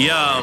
Yo,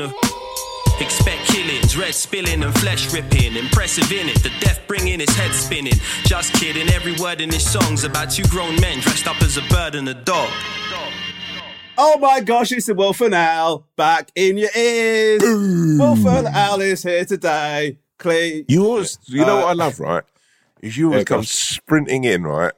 a. Expect killings, red spilling and flesh ripping. Impressive in it, the death bringing his head spinning. Just kidding, every word in his song's about two grown men dressed up as a bird and a dog. Oh my gosh, it's the Wolf and Owl back in your ears. Wolf and Owl is here today. Clean. You always, you know Uh, what I love, right? Is you always come on. sprinting in, right?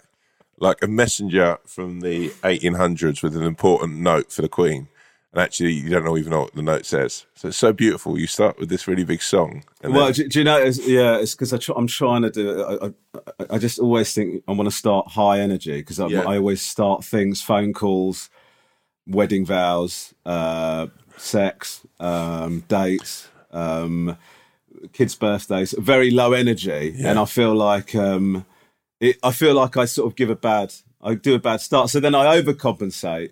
Like a messenger from the 1800s with an important note for the Queen. And actually, you don't know, even know what the note says. So it's so beautiful. You start with this really big song. And Well, then, do, do you know? It's, yeah, it's because tr- I'm trying to do. I, I, I just always think I want to start high energy because I, Yeah. I always start things, phone calls, wedding vows, uh, sex, um, dates, um, kids' birthdays. Very low energy, and I feel like um, it, I feel like I sort of give a bad. I do a bad start, so then I overcompensate.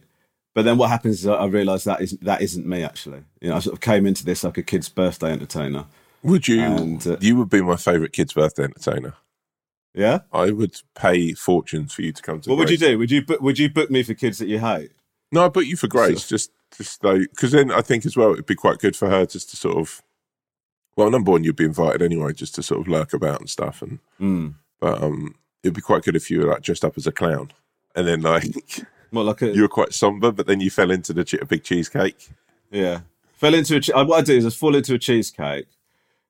But then what happens is I realise that is that isn't me actually. You know, I sort of came into this like a kid's birthday entertainer. would you, and, uh, you would be my favourite kid's birthday entertainer. Yeah. I would pay fortunes for you to come to What would you do? Would you book, would you book me for kids that you hate? No, I book you for Grace, just just though, because then I think as well it'd be quite good for her just to sort of. Well, number one, you'd be invited anyway, just to sort of lurk about and stuff, and Mm. but um, it'd be quite good if you were like dressed up as a clown, and then like What like a you were quite somber, but then you fell into the che- a big cheesecake. yeah? Fell into a. che- What I'd do is I'd fall into a cheesecake,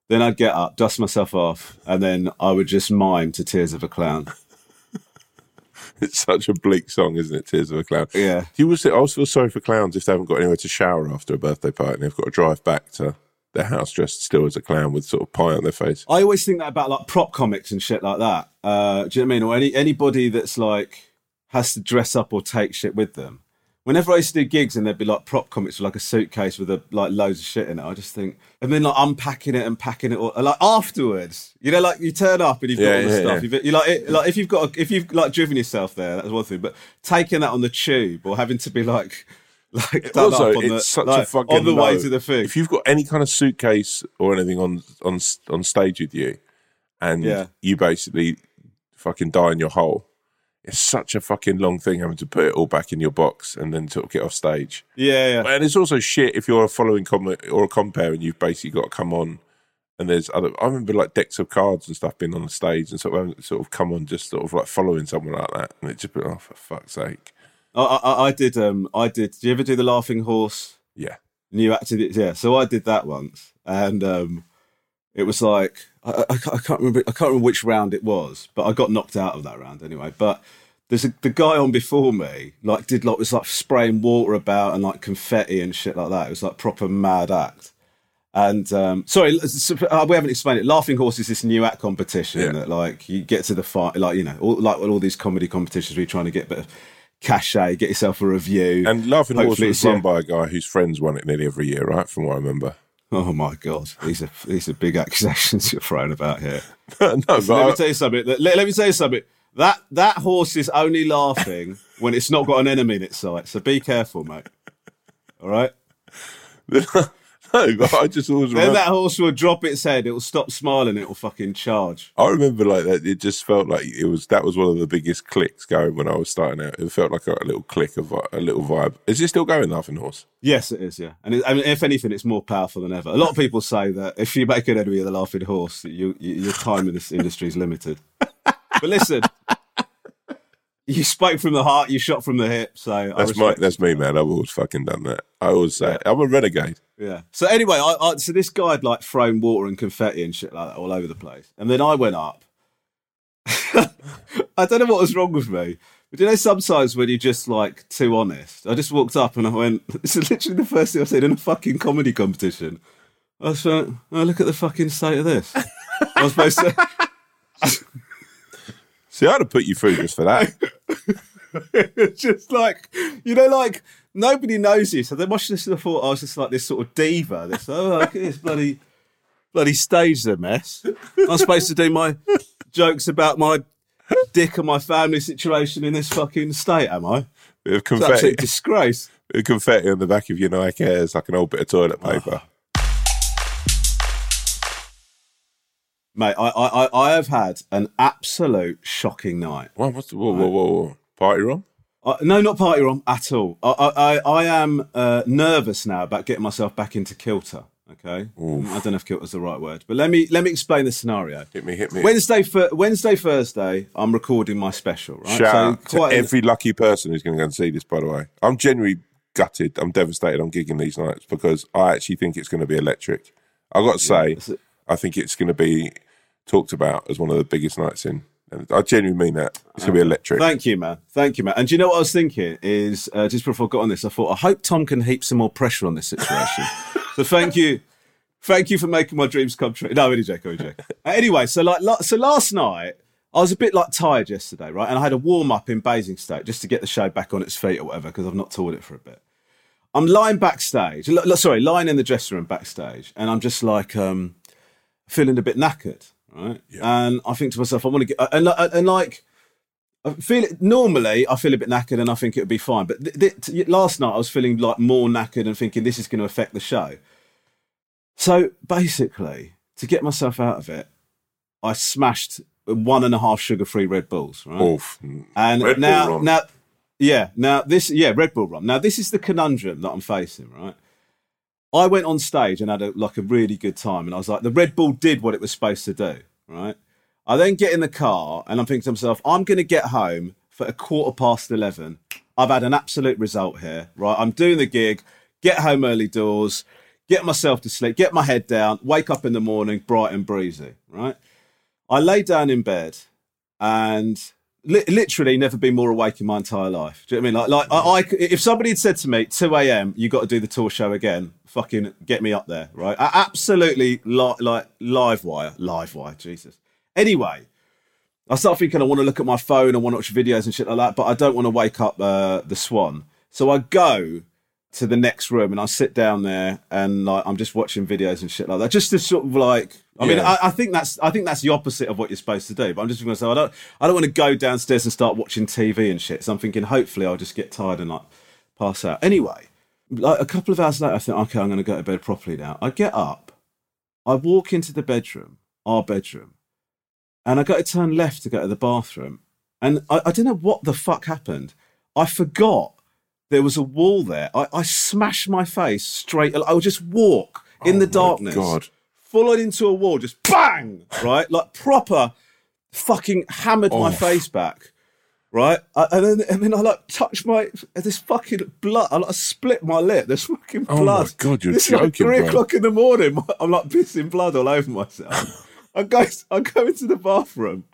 then I'd get up, dust myself off, and then I would just mime to Tears of a Clown. It's such a bleak song, isn't it? Tears of a clown. Yeah. Do you always, I always feel sorry for clowns if they haven't got anywhere to shower after a birthday party and they've got to drive back to their house dressed still as a clown with sort of pie on their face. I always think that about like prop comics and shit like that. Uh, do you know what I mean? Or any anybody that's like has to dress up or take shit with them. Whenever I used to do gigs and there'd be like prop comics with like a suitcase with a, like loads of shit in it, I just think, and then like unpacking it and packing it, all, like afterwards, you know, like you turn up and you've got all the yeah, stuff. yeah. You've, you like, it, like if you've got, a, if you've like driven yourself there, that's one thing. But taking that on the tube or having to be like, like also, up on it's the, such like, a fucking on the way to the thing. If you've got any kind of suitcase or anything on on on stage with you, and Yeah. you basically fucking die in your hole, it's such a fucking long thing having to put it all back in your box and then sort of get off stage. yeah, yeah. And it's also shit if you're a following comment or a compare and you've basically got to come on. And there's other. I remember like decks of cards and stuff being on the stage and sort of sort of come on just sort of like following someone like that, and it just been oh for fuck's sake, I, I, I did. Um, I did. Do you ever do the laughing horse? yeah. New active, yeah. So I did that once, and um, it was like I, I, I can't remember. I can't remember which round it was, but I got knocked out of that round anyway. But there's a, the guy on before me, like did like was like spraying water about and like confetti and shit like that. It was like proper mad act. And um, sorry, uh, we haven't explained it. Laughing Horse is this new act competition Yeah. that like you get to the fight, like you know, all, like all these comedy competitions where you're trying to get a bit of cachet, get yourself a review. And Laughing Horse was run yeah. by a guy whose friends won it nearly every year, right? From what I remember. Oh my god, these are these are big accusations you're throwing about here. no, let I- me tell you something. Let, let me tell you something. That that horse is only laughing when it's not got an enemy in its sight. So be careful, mate. All right. no, but I just always Then remember. that horse will drop its head. It will stop smiling. It will fucking charge. I remember like that. It just felt like it was that was one of the biggest clicks going when I was starting out. It felt like a, little click of a, a little vibe. Is it still going, Laughing Horse? Yes, it is. Yeah, and it, I mean, if anything, it's more powerful than ever. A lot of people say that if you make an enemy of the laughing horse, you, you, your time in this industry is limited. But listen, you spoke from the heart, you shot from the hip. So I That's my that's me, man. I've always fucking done that. I always say it. I'm a renegade. Yeah. So anyway, I, I so this guy had like thrown water and confetti and shit like that all over the place, and then I went up. I don't know what was wrong with me, but you know sometimes when you're just like too honest, I just walked up and I went, "This is literally the first thing I said in a fucking comedy competition." I was like, "Oh, look at the fucking state of this." I was supposed to. See, I'd have put you through just for that. it's just like you know, like nobody knows you, so they must just have thought oh, I was just like this sort of diva. This oh, look at this bloody bloody stage a mess. I'm supposed to do my jokes about my dick and my family situation in this fucking state, am I? Bit of It's confetti, absolute disgrace. bit of confetti on the back of your Nike Airs, like an old bit of toilet ah. paper. Mate, I, I, I- I have had an absolute shocking night. What? What's the, whoa, whoa, whoa, whoa. Party room? Uh, no, not party room at all. I, I, I, I am uh, nervous now about getting myself back into kilter. Okay, I don't know if kilter kilter's the right word, but let me let me explain the scenario. Hit me, hit me. Wednesday, Wednesday, Thursday, I'm recording my special. Right, Shout out to quite an- every lucky person who's going to go and see this, by the way. I'm genuinely gutted. I'm devastated I'm gigging these nights because I actually think it's going to be electric. I've got to say, it's a- I think it's going to be talked about as one of the biggest nights in. I genuinely mean that. It's to be electric. Thank you, man. Thank you, man. And do you know what I was thinking? Is uh, just before I got on this, I thought I hope Tom can heap some more pressure on this situation. so thank you, thank you for making my dreams come true. No, really, Jake, really, Jake. Uh, anyway, so like, so last night I was a bit like tired yesterday, right? And I had a warm up in Basingstoke just to get the show back on its feet or whatever because I've not toured it for a bit. I'm lying backstage, l- l- sorry, lying in the dressing room backstage, and I'm just like um, feeling a bit knackered, right? And I think to myself, I want to get and, and like. I feel it normally. I feel a bit knackered, and I think it would be fine. But th- th- last night, I was feeling like more knackered and thinking this is going to affect the show. So basically, to get myself out of it, I smashed one and a half sugar-free Red Bulls. Right, Oof. and Red now, now, yeah, now this, yeah, Red Bull Rom. Now this is the conundrum that I'm facing. Right, I went on stage and had a, like a really good time, and I was like, the Red Bull did what it was supposed to do. Right, I then get in the car and I'm thinking to myself, I'm going to get home for a quarter past eleven. I've had an absolute result here. Right, I'm doing the gig, get home early doors, get myself to sleep, get my head down, wake up in the morning bright and breezy. Right. I lay down in bed and li- literally never been more awake in my entire life. Do you know what I mean? Like, like I, I if somebody had said to me, 2 a.m., you got to do the tour show again, fucking get me up there, right? I absolutely li- like live wire, live wire, Jesus. Anyway, I start thinking I want to look at my phone, I want to watch videos and shit like that, but I don't want to wake up uh, the swan. So I go to the next room and I sit down there and like I'm just watching videos and shit like that, just to sort of like. I mean, I, I think that's I think that's the opposite of what you're supposed to do. But I'm just going to say I don't I don't want to go downstairs and start watching TV and shit. So I'm thinking hopefully I'll just get tired and like pass out. Anyway, like a couple of hours later, I think okay, I'm going to go to bed properly now. I get up, I walk into the bedroom, our bedroom, and I got to turn left to go to the bathroom. And I, I don't know what the fuck happened. I forgot there was a wall there. I, I smashed my face straight. I would just walk in Oh the my darkness, God. full on into a wall, just bang, right? Like proper fucking hammered my Oh. face back. Right, I, and then and then I like touched my this fucking blood. I like split my lip. There's fucking blood. Oh my. God, you're this is like joking, three bro. o'clock in the morning. I'm like pissing blood all over myself. I go, I go into the bathroom,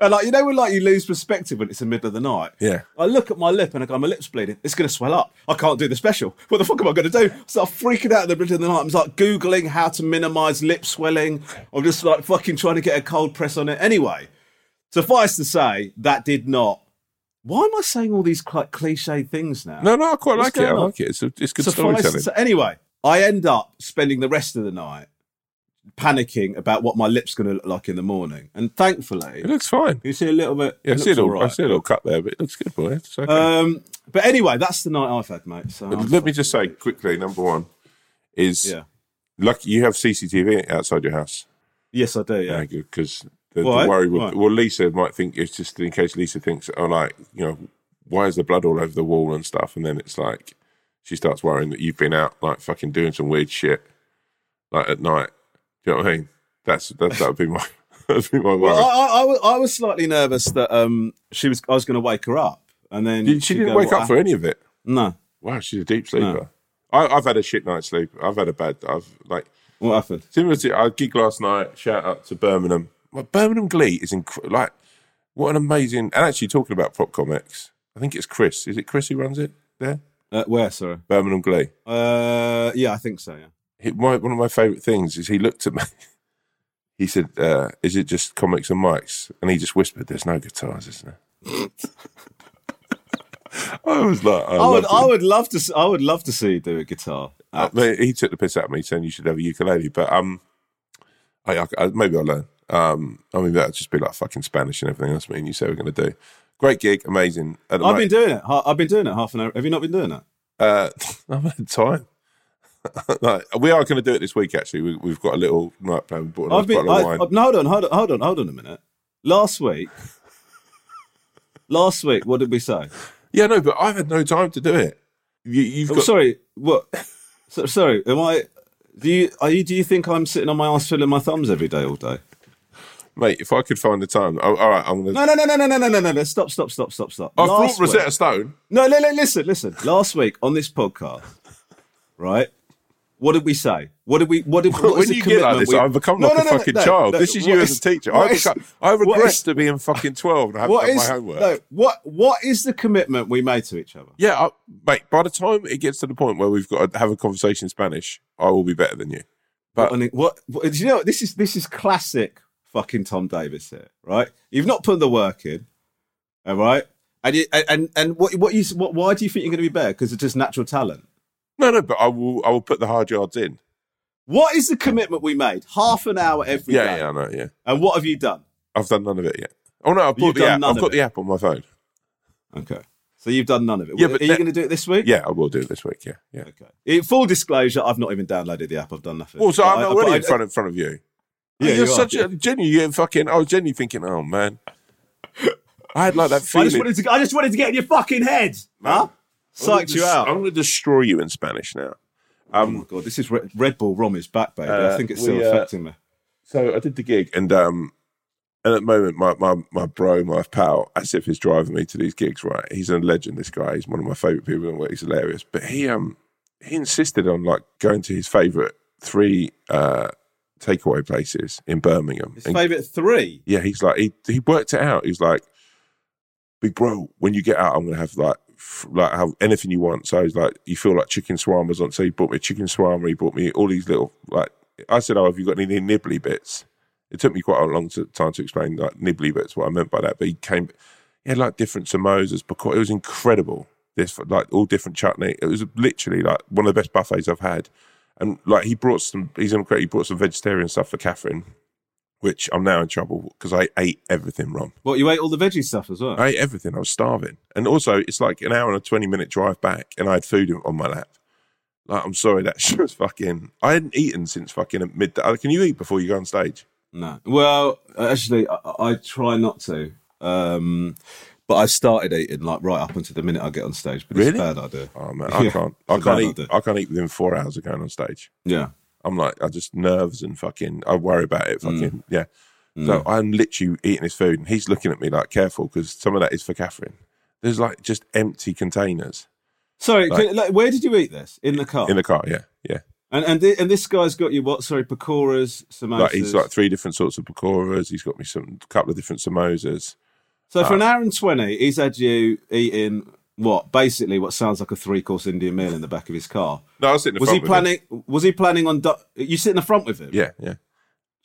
and like you know when like you lose perspective when it's the middle of the night. Yeah. I look at my lip and I go, my lip's bleeding. It's going to swell up. I can't do the special. What the fuck am I going to do? So I start freaking out in the middle of the night. I'm like googling how to minimise lip swelling. I'm just like fucking trying to get a cold press on it. Anyway, suffice to say that did not. Why am I saying all these quite cliche things now? No, no, I quite What's like it. I like it. It's, a, it's good Suffice to storytelling. say- anyway, I end up spending the rest of the night panicking about what my lip's going to look like in the morning. And thankfully, It looks fine. you see a little bit. Yeah, I see, a little, all I see a little cut there, but it looks good, boy. It's okay. Um, but anyway, that's the night I've had, mate. So Let me just say quickly, number one is yeah. lucky you have CCTV outside your house. Yes, I do. Yeah. Yeah, good because the, the worry would. Well, Lisa might think it's just in case Lisa thinks, oh, like you know, why is the blood all over the wall and stuff, and then it's like she starts worrying that you've been out like fucking doing some weird shit like at night. Do you know what I mean? That's that. That would be my. That'd be my worry. Well, I, I, I, was, I was slightly nervous that um she was I was going to wake her up, and then Did- she she'd didn't go, wake "What up for any of it. No, Wow, she's a deep sleeper. I, I've had a shit night's sleep. I've had a bad. I've like what happened? similar to I gig last night. Shout out to Birmingham. Well, Birmingham Glee is inc- like what an amazing. And actually, talking about prop comics, I think it's Chris. Is it Chris who runs it there? Uh, where? Sorry. Birmingham Glee. Uh, yeah, I think so. Yeah. He, my, one of my favourite things is he looked at me. He said, uh, "Is it just comics and mics?" And he just whispered, "There's no guitars, isn't there?" I was like, I, I would, I would love to. I would love to see you do a guitar. Uh, mate, he took the piss out of me saying you should have a ukulele, but um, I, I, I- maybe I'll learn. Um, I mean that'd just be like fucking Spanish and everything else. Me and you say we're going to do. Great gig, amazing. I've been doing it. I've been doing it half an hour. Have you not been doing that? Uh, I've had time. like, we are going to do it this week. Actually, we, we've got a little night plan. We bought a I've been. bottle I, of wine. I- no, hold on, hold on, hold on, hold on a minute. Last week, last week, what did we say? yeah, no, but I've had no time to do it. You, you've Oh, got sorry, what? So, sorry, am I? Do you are you? Do you think I'm sitting on my ass twiddling my thumbs every day, all day? mate. If I could find the time, oh, all right, I'm to. No, no, no, no, no, no, no, no, no, no. Stop, stop, stop, stop, stop. I've Last brought Rosetta week- Stone. No, no, no, listen, listen. Last week on this podcast, right? What did we say? What did we? What did? What when is the you get like this, we- I've become No, like no, no, no, fucking child. this is you is- as a teacher. what I, is- beca- I what regret is- to being fucking twelve and I haven't done is my homework. no? What what is the commitment we made to each other? Yeah, I, mate. By the time it gets to the point where we've got to have a conversation in Spanish, I will be better than you. But it- what, what do you know? This is this is classic fucking Tom Davis here, right? You've not put the work in, all right? And you, and and what what you what, why do you think you're going to be better? Because it's just natural talent. No, no. But I will. I will put the hard yards in. What is the commitment we made? Half an hour every day. Yeah, yeah, I know. Yeah, And what have you done? I've done none of it yet. Oh no, I've bought the app. I've got it. the app on my phone. Okay, so you've done none of it. Yeah, but are you going to do it this week? Yeah, I will do it this week. Yeah, yeah. Okay. In full disclosure, I've not even downloaded the app. I've done nothing. Well, so But I'm I- already but in I- front in front of you. Yeah, you're you are, such yeah. a genuine. You're fucking. I was genuinely thinking, oh man, I had like that I feeling. just wanted to. I just wanted to get in your fucking head, huh? I'm gonna Psyched you out. I'm going to destroy you in Spanish now. oh my god, this is Red, Red Bull Rom is back, baby. I Uh, think it's we, still uh, affecting me. So I did the gig, and um, and at the moment, my my my bro, my pal, Asif is driving me to these gigs. Right, he's a legend. This guy, he's one of my favorite people in the world. He's hilarious. But he um he insisted on like going to his favorite three uh takeaway places in Birmingham. His And- favourite three. yeah, he's like he he worked it out. He's like, big bro, when you get out, I'm gonna have like f- like have anything you want. So he's like, you feel like chicken shawarma's on. So he bought me chicken shawarma. He bought me all these little like. I said, oh, have you got any nibbly bits? It took me quite a long to, time to explain like nibbly bits what I meant by that. But he came, he had like different samosas. Because it was incredible. This like all different chutney. It was literally like one of the best buffets I've had. And like he brought some, he's incredible. He brought some vegetarian stuff for Catherine which I'm now in trouble because I ate everything wrong. Well, you ate all the veggie stuff as well. I ate everything. I was starving, and also it's like an hour and a twenty minute drive back, and I had food on my lap. Like I'm sorry, that shit was fucking. I hadn't eaten since fucking midday. Uh, Can you eat before you go on stage? No. Well, actually, I, I try not to. Um, but I started eating like right up until the minute I get on stage. But Really? it's a bad idea. Oh man, I Yeah, can't. I can't eat. I can't eat within four hours of going on stage. Yeah. I'm like, I just nerves and fucking. I worry about it. Mm. Fucking yeah. So I'm literally eating his food, and he's looking at me like, "Careful," because some of that is for Catherine. There's like just empty containers Sorry, Like- can- like, where did you eat this? In the car. in the car. Yeah, yeah. and and thi- and this guy's got you what? Sorry, pakoras, samosas. Like he's got three different sorts of pakoras. He's got me some couple of different samosas. so for an uh, hour and twenty, he's had you eating what? Basically, what sounds like a three-course Indian meal in the back of his car. No, I was sitting. In the Was he with him. planning? Was he planning on? Du- you sit in the front with him? Yeah, yeah.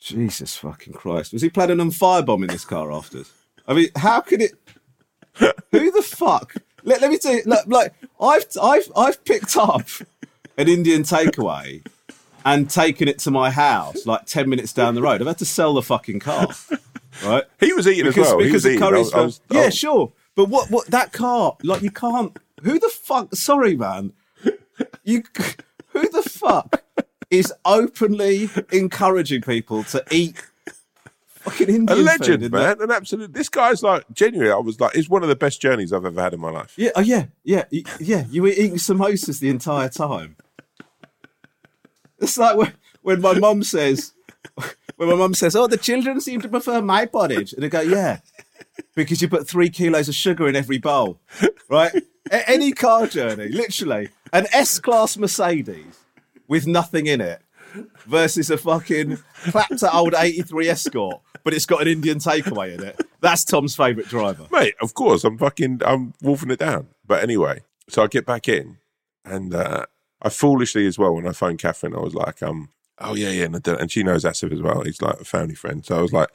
Jesus fucking Christ. Was he planning on firebombing this car after? I mean, how could it who the fuck? Let, let me tell you like, like I've I've I've picked up an Indian takeaway and taken it to my house like ten minutes down the road. I've had to sell the fucking car. Right? He was eating Because as well. He because was the eating. I was- was- Yeah, sure. But what what that car like you can't who the fuck sorry man. You who the fuck is openly encouraging people to eat fucking Indian a legend, the- man. An absolute. This guy's like genuinely. I was like, it's one of the best journeys I've ever had in my life. Yeah, oh yeah, yeah, yeah. You were eating samosas the entire time. It's like when, when my mum says, when my mum says, "Oh, the children seem to prefer my porridge," and I go, "Yeah, because you put three kilos of sugar in every bowl, right? A- any car journey, literally, an S-class Mercedes with nothing in it versus a fucking clapped out old '83 Escort, but it's got an Indian takeaway in it. That's Tom's favourite driver. Mate, of course, I'm fucking, I'm wolfing it down. But anyway, so I get back in and uh, I foolishly as well, when I phoned Catherine, I was like, um, oh yeah, yeah. And, and she knows Asif as well. He's like a family friend. So I was like,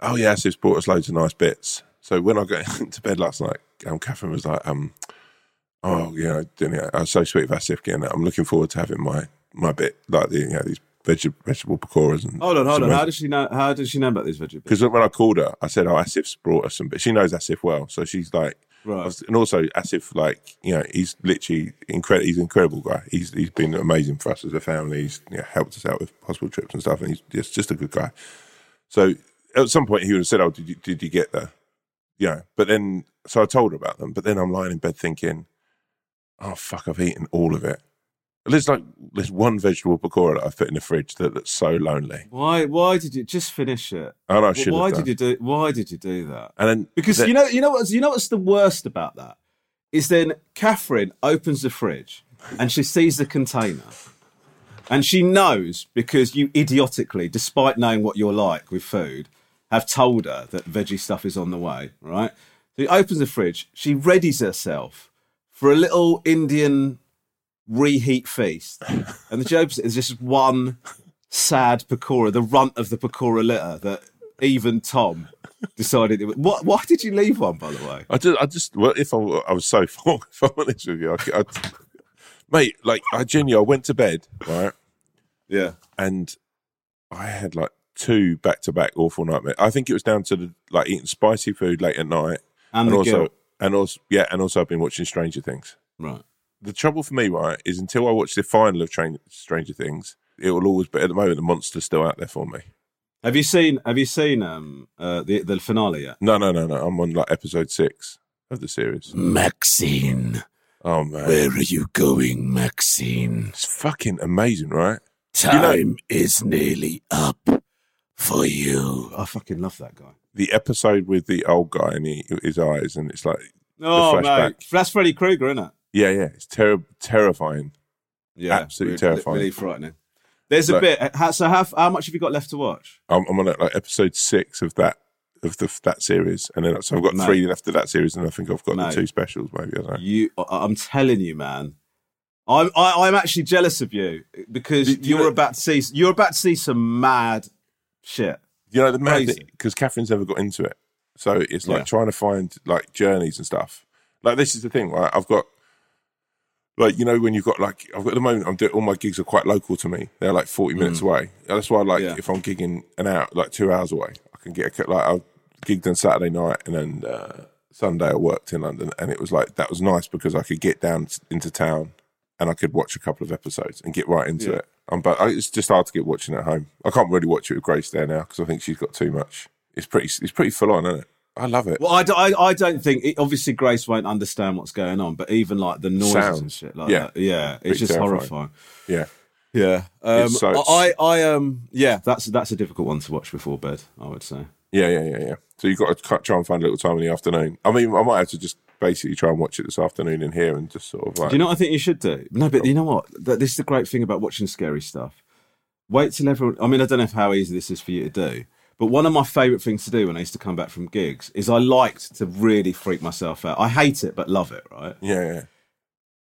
oh yeah, Asif's brought us loads of nice bits. So when I got into bed last night, um, Catherine was like, um, oh, you know, doing it. I was so sweet of Asif getting that. I'm looking forward to having my, my bit, like the, you know, these veg- vegetable pakoras and Hold on, hold on. How does she know? How does she know about these vegetables? because when I called her, I said, "Oh, Asif's brought us some," but she knows Asif well, so she's like, Right. was- and also Asif, like, you know, he's literally incredible. He's an incredible guy. He's he's been amazing for us as a family. He's you know, helped us out with hospital trips and stuff, and he's just just a good guy. So at some point, he would have said, "Oh, did you did you get the, you know?" But then, so I told her about them. But then I'm lying in bed thinking, "Oh fuck, I've eaten all of it." There's like there's one vegetable pakora that I've put in the fridge that, that's so lonely. Why? Why did you just finish it? And I should why did you do? Why did you do that? And then Because you know, you know what's you know what's the worst about that is then Catherine opens the fridge and she sees the container, and she knows because you idiotically, despite knowing what you're like with food, have told her that veggie stuff is on the way. Right? So he opens the fridge. She readies herself for a little Indian reheat feast, and the joke is just one sad pakora, the runt of the pakora litter that even Tom decided. It was, what? Why did you leave one, by the way? I just, I just, well, if I, I was so full, if I'm honest with you, I, I, mate, like, I genuinely, I went to bed, right, Yeah. and I had like two back to back awful nightmares. I think it was down to the, like eating spicy food late at night, And, and also, guilt. and also, yeah, and also I've been watching Stranger Things. Right. The trouble for me, right, is until I watch the final of Train, Stranger Things, it will always. But at the moment, the monster's still out there for me. Have you seen? Have you seen um uh, the the finale yet? No, no, no, no. I'm on like episode six of the series. Maxine, Oh man, where are you going, Maxine? it's fucking amazing, right? Time is nearly up for you. I fucking love that guy. the episode with the old guy and he, his eyes, and it's like, Oh flashback. mate, that's Freddy Krueger, isn't it? yeah, yeah, it's ter- terrifying. Yeah, Absolutely really- terrifying. Really frightening. There's a bit. How, so how how much have you got left to watch? I'm, I'm on like episode six of that of the that series, and then so I've got Mate. three left of that series, and I think I've got Mate. the two specials, maybe. I don't know. You, I- I'm telling you, man. I'm I, I'm actually jealous of you because Do- do you you're know- about to see you're about to see some mad shit. You know the mad Crazy. thing because Catherine's never got into it, so it's like Yeah. trying to find like journeys and stuff. Like this is the thing, right? I've got like you know when you've got like I've got at the moment I'm doing all my gigs are quite local to me. They're like 40 minutes away. That's why like Mm. Yeah. if I'm gigging an hour like two hours away, I can get a, like I gigged on Saturday night and then uh, Sunday I worked in London, and it was like that was nice because I could get down into town and I could watch a couple of episodes and get right into Yeah. it. Um, but it's just hard to get watching at home. I can't really watch it with Grace there now because I think she's got too much. It's pretty, it's pretty full on, isn't it? I love it. Well, I, I don't think it, obviously Grace won't understand what's going on, but even like the noises and shit like Yeah. that, yeah, it's Pretty just terrifying. horrifying. Yeah, Yeah, um, so- I, I, um, yeah, that's that's a difficult one to watch before bed. I would say. yeah, yeah, yeah, yeah. So you've got to try and find a little time in the afternoon. I mean, I might have to just basically try and watch it this afternoon in here and just sort of like. Do you know what I think you should do? No, but you know what? This is the great thing about watching scary stuff. Wait till everyone. I mean, I don't know how easy this is for you to do, but one of my favourite things to do when I used to come back from gigs is I liked to really freak myself out. I hate it, but love it, right? yeah, yeah.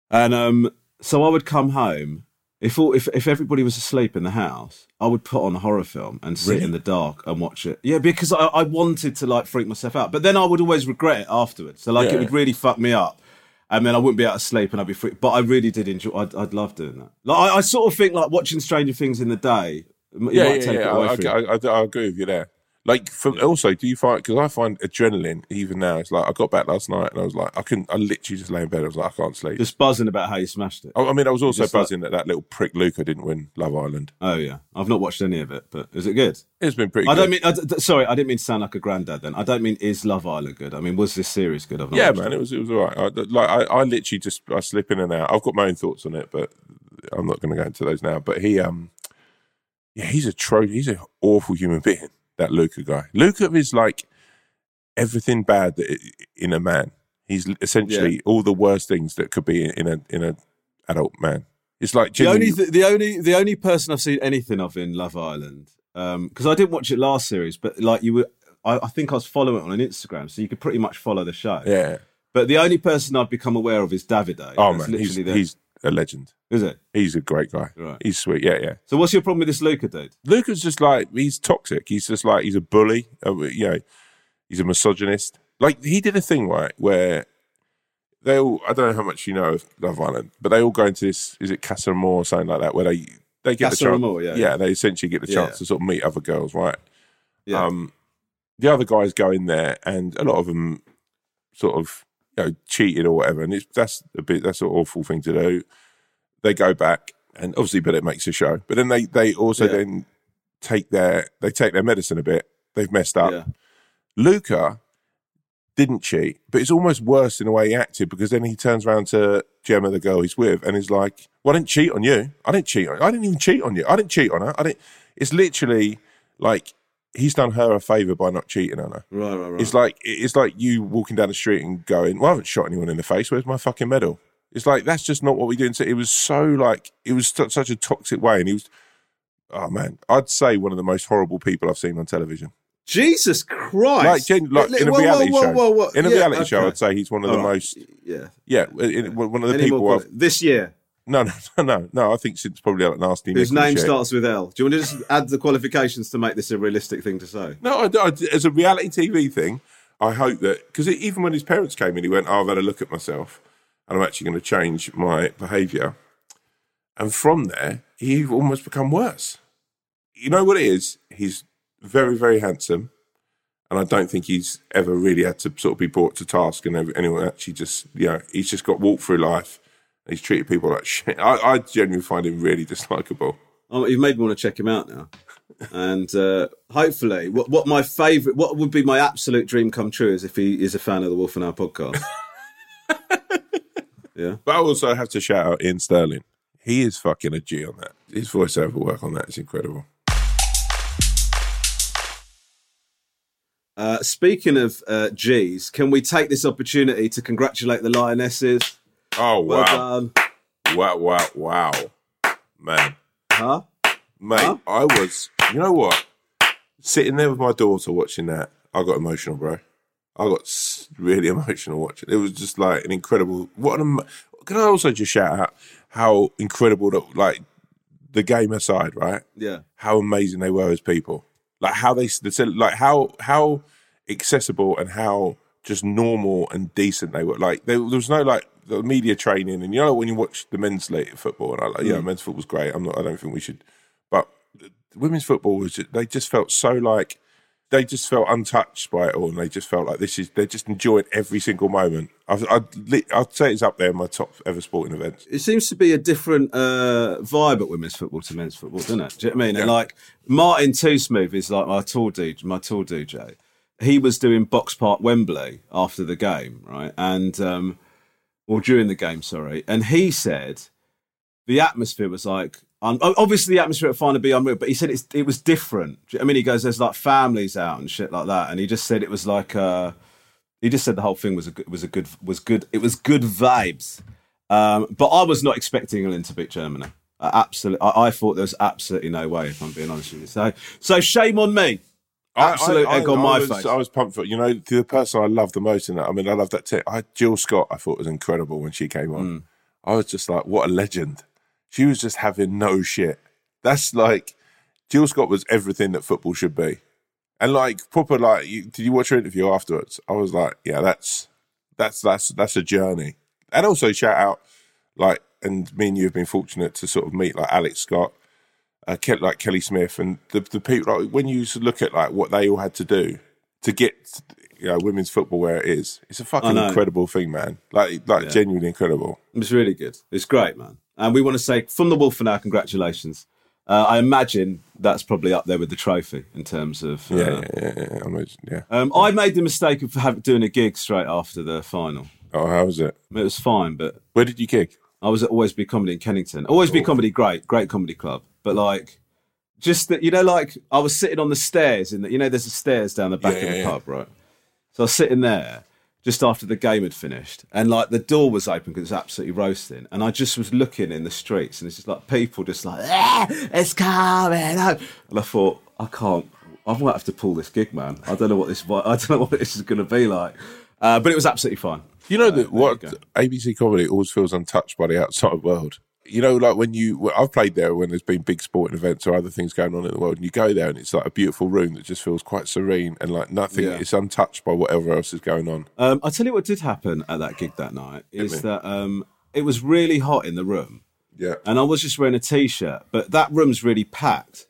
And um, so I would come home. If, all, if if everybody was asleep in the house, I would put on a horror film and sit Really? in the dark and watch it. Yeah, because I, I wanted to like freak myself out, but then I would always regret it afterwards. So like Yeah. it would really fuck me up, and then I wouldn't be able to sleep and I'd be freaked. But I really did enjoy. I'd, I'd love doing that. Like I, I sort of think like watching Stranger Things in the day. m- it yeah, might yeah, take it yeah. away I, from you. I, I, I agree with you there. Like, for, also, do you find because I find adrenaline even now? It's like I got back last night and I was like, I couldn't. I literally just lay in bed. I was like, I can't sleep. Just buzzing about how you smashed it. I, I mean, I was also just like- buzzing that that little prick Luca didn't win Love Island. Oh yeah, I've not watched any of it, but is it good? It's been pretty. I good. don't mean. I, d- d- sorry, I didn't mean to sound like a granddad. Then I don't mean is Love Island good. I mean was this series good? I've not Yeah, watched man, it was it was all right. I, like I, I literally just I slip in and out. I've got my own thoughts on it, but I'm not going to go into those now. But he um Yeah, he's a tro. He's an awful human being. That Luca guy. Luca is like everything bad that in a man. He's essentially all the worst things that could be in a in a adult man. It's like The only, th- the only, the only person I've seen anything of in Love Island, um, because I didn't watch it last series, but like you were, I, I think I was following it on Instagram, so you could pretty much follow the show. yeah. But the only person I've become aware of is Davide. Oh man, he's the- he's a legend. is it? He's a great guy. Right. He's sweet. Yeah, yeah. So what's your problem with this Luca dude? Luca's just like he's toxic. He's just like he's a bully. Uh, you know, he's a misogynist. Like he did a thing right where they all. I don't know how much you know of Love Island, but they all go into this. Is it Casa Amor or something like that? Where they they get Casa the chance. Amor, yeah, yeah, they essentially get the Yeah. chance to sort of meet other girls, right? Yeah. Um, the other guys go in there, and a lot of them sort of you know cheated or whatever, and it's, that's a bit that's an awful thing to do. They go back, and obviously, but it makes a show. But then they they also Yeah. then take their they take their medicine a bit. They've messed up. yeah. Luca didn't cheat, but it's almost worse in the way he acted because then he turns around to Gemma, the girl he's with, and is like, "Well, I didn't cheat on you. I didn't cheat on. I didn't even cheat on you. I didn't cheat on her. I didn't." It's literally like he's done her a favor by not cheating on her. Right, right, right. It's like it's like you walking down the street and going, "Well, I haven't shot anyone in the face. Where's my fucking medal?" It's like that's just not what we do. And so it was so like it was su- such a toxic way, and he was. Oh man, I'd say one of the most horrible people I've seen on television. Jesus Christ! Like, like in a whoa, reality whoa, show. whoa. In a Yeah, reality show. I'd say he's one of the All right. most. Yeah. Yeah, in- one of the Any people. this year, no, no, no, no, no. I think since probably like nasty. His name shit. starts with L. Do you want to just add the qualifications to make this a realistic thing to say? No, I, I, as a reality TV thing, I hope that because even when his parents came in, he went, oh, "I've had a look at myself, and I'm actually going to change my behaviour." And from there, he almost become worse. You know what it is? He's very, very handsome, and I don't think he's ever really had to sort of be brought to task. And anyone actually just, you know, he's just got walked through life. He's treated people like shit. I, I genuinely find him really dislikable. Oh, you've made me want to check him out now. And uh, hopefully, what, what my favourite, what would be my absolute dream come true is if he is a fan of the Wolf and Owl podcast. yeah. But I also have to shout out Iain Stirling. He is fucking a G on that. His voiceover work on that is incredible. Uh, speaking of uh, G's, can we take this opportunity to congratulate the Lionesses? Oh wow. done. Wow, wow, wow. Man. Huh? Mate, Huh? I was you know what? Sitting there with my daughter watching that, I got emotional, bro. I got really emotional watching. It was just like an incredible. What an, can I also just shout out how incredible that like the game aside, right? Yeah. how amazing they were as people. Like how they, they said, like how how accessible and how just normal and decent they were. Like there, there was no like the media training, and you know when you watch the men's league football, and I like, yeah, men's football's great. I'm not. I don't think we should, but the women's football was. Just, they just felt so like they just felt untouched by it all, and they just felt like this is. They're just enjoying every single moment. I'd, I'd, I'd say it's up there in my top ever sporting events. it seems to be a different uh, vibe at women's football to men's football, doesn't it? Do you know what I mean? And like Martin Too Smooth is like my tour DJ, my tour DJ. He was doing Box Park Wembley after the game, right? And um, or during the game, sorry. And he said the atmosphere was like. Obviously, the atmosphere at Final be unreal, but he said it was different. I mean, he goes, "There's like families out and shit like that," and he just said it was like uh, he just said the whole thing was a good, was a good was good. It was good vibes. Um, but I was not expecting England to beat Germany. Absolutely, I, I thought there was absolutely no way. If I'm being honest with you, so so shame on me. Absolute egg on my was, face. I was pumped for you know the person I loved the most in that. I mean, I love that. T- I Jill Scott. I thought was incredible when she came on. Mm. I was just like, what a legend. She was just having no shit. That's like Jill Scott was everything that football should be, and like proper like. You, did you watch her interview afterwards? I was like, yeah, that's that's that's that's a journey. And also shout out like, and me and you have been fortunate to sort of meet like Alex Scott uh, Ke- like Kelly Smith and the the people like when you look at like what they all had to do to get you know women's football where it is, it's a fucking incredible thing, man. Like like genuinely incredible. It's really good. It's great, man. And we want to say from the Wolf and Owl, congratulations. Uh, I imagine that's probably up there with the trophy in terms of. Uh, Yeah, yeah, yeah. yeah, I imagine, yeah. Um, I made the mistake of having, doing a gig straight after the final. Oh, how was it? It was fine, but Where did you kick? I was at Always Be Comedy in Kennington. Always Be Comedy, great, great comedy club. But like, just that you know, like I was sitting on the stairs in the, you know, there's the stairs down the back Yeah, of the yeah, yeah. pub, right? So I was sitting there just after the game had finished, and like the door was open because it's absolutely roasting, and I just was looking in the streets, and it's just like people just like, ah, it's coming, home." and I thought, I can't, I might have to pull this gig, man. I don't know what this, I don't know what this is going to be like, uh, but it was absolutely fine. You know that what. ABC comedy always feels untouched by the outside world. You know, like when you, I've played there when there's been big sporting events or other things going on in the world, and you go there and it's like a beautiful room that just feels quite serene and like nothing. Yeah. It's untouched by whatever else is going on. Um, I'll tell you what did happen at that gig that night is that um, it was really hot in the room. Yeah, and I was just wearing a t-shirt, but that room's really packed,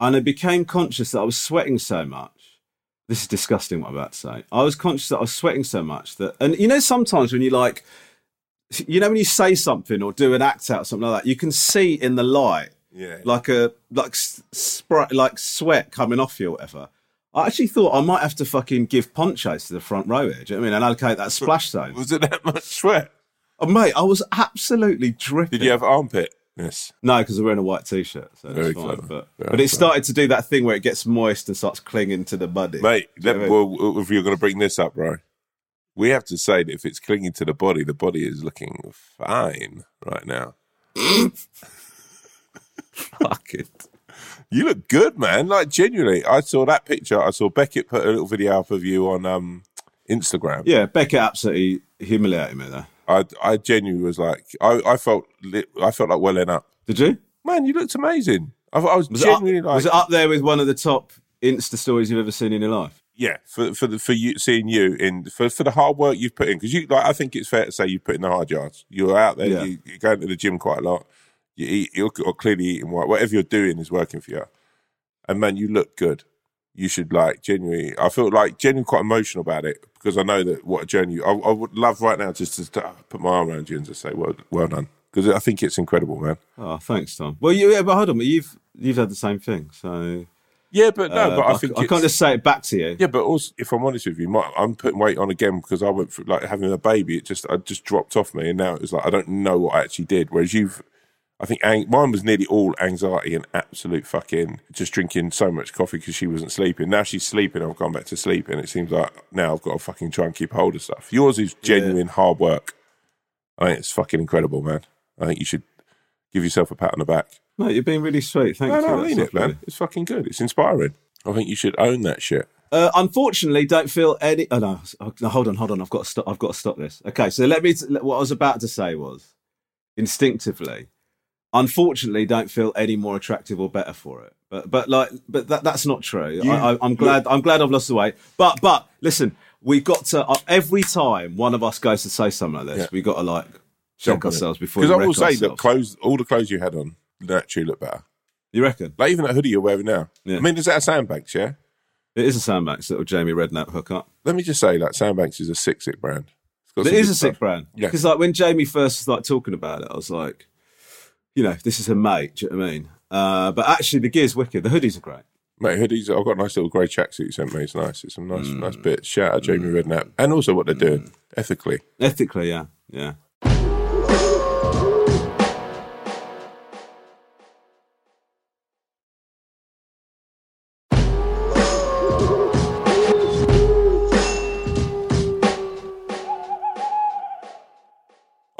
and I became conscious that I was sweating so much. This is disgusting what I'm about to say. I was conscious that I was sweating so much that, and you know, sometimes when you like, you know, when you say something or do an act out or something like that, you can see in the light yeah. like a like s- spri- like sweat coming off you or whatever. I actually thought I might have to fucking give ponchos to the front row here. Do you know what I mean? And allocate that splash zone. was it that much sweat? Oh, mate, I was absolutely dripping. Did you have armpit? Yes. No, because I'm wearing a white t-shirt, so Very fine. clever. But, Very but it started to do that thing where it gets moist and starts clinging to the body. Mate, you let, know what I mean? well, if you're going to bring this up, bro, we have to say that if it's clinging to the body, the body is looking fine right now. Fuck it. You look good, man. Like genuinely, I saw that picture. I saw Beckett put a little video up of you on um, Instagram. Yeah, Beckett absolutely humiliated me there. I, I genuinely was like, I, I felt, lit, I felt like welling up. Did you? Man, you looked amazing. I, I was, Was it, up, genuinely like, was it up there with one of the top Insta stories you've ever seen in your life? yeah, for for the, for you seeing you in for for the hard work you've put in because you like I think it's fair to say you put in the hard yards. You're out there, Yeah. you, you're going to the gym quite a lot. You eat, you're, you're clearly eating right. Whatever you're doing is working for you. And man, you look good. You should like genuinely. I feel like genuinely quite emotional about it because I know that what a journey. I, I would love right now just to put my arm around you and just say, "Well, well done," because I think it's incredible, man. Oh, thanks, Tom. Well, you, yeah, but hold on, but you've you've had the same thing, so Yeah, but no, uh, but I think I can't just say it back to you. Yeah, but also, if I'm honest with you, my, I'm putting weight on again because I went through like having a baby. It just, I just dropped off me, and now it was like I don't know what I actually did. Whereas you've, I think mine was nearly all anxiety and absolute fucking just drinking so much coffee because she wasn't sleeping. Now she's sleeping, I've gone back to sleep, and it seems like now I've got to fucking try and keep hold of stuff. Yours is genuine hard work. I think it's fucking incredible, man. I think you should give yourself a pat on the back. No, you're being really sweet. Thank No, you. no, I mean it, man. It's fucking good. It's inspiring. I think you should own that shit. Uh, unfortunately, don't feel any. Oh no, oh, no, hold on, hold on. I've got to stop. I've got to stop this. Okay, so let me. What I was about to say was, instinctively, unfortunately, don't feel any more attractive or better for it. But but like, but that that's not true. I, I, I'm glad. I'm glad I've lost the weight. But but listen, we got to uh, every time one of us goes to say something like this, Yeah. we got to like check ourselves before. Because I will say that clothes, all the clothes you had on, naturally look better. You reckon Like even that hoodie you're wearing now. Yeah. I mean, is that a Sandbanks? Yeah. it is a Sandbanks little Jamie Redknapp hookup? Let me just say, like Sandbanks is a sick, sick brand. It is a sick stuff. brand. Yeah. Because like when Jamie first started talking about it, I was like, you know, this is a mate. Do you know what I mean? Uh, but actually, the gear's wicked. The hoodies are great. Mate, hoodies. I've got a nice little grey tracksuit you sent me. It's nice. It's some nice, Mm. nice bits. Shout out Jamie Redknapp, and also what they're doing ethically. Ethically, yeah, yeah.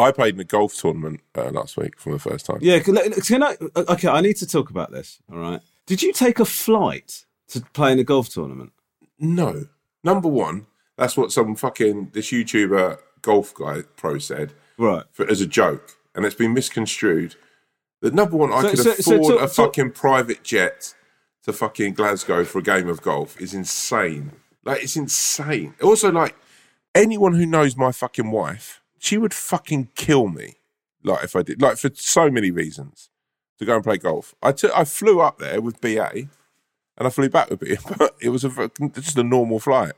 I played in a golf tournament uh, last week for the first time. Yeah, can, can I? Okay, I need to talk about this. All right. Did you take a flight to play in a golf tournament? No, number one, that's what some fucking this YouTuber golf guy pro said. Right. for, as a joke, and it's been misconstrued. The number one, I So- could so- so afford talk- a fucking private jet to fucking Glasgow for a game of golf is insane. Like it's insane. Also, like anyone who knows my fucking wife, she would fucking kill me. Like if I did, like for so many reasons, to go and play golf. I took, I flew up there with BA, and I flew back with BA, but it was a just a normal flight,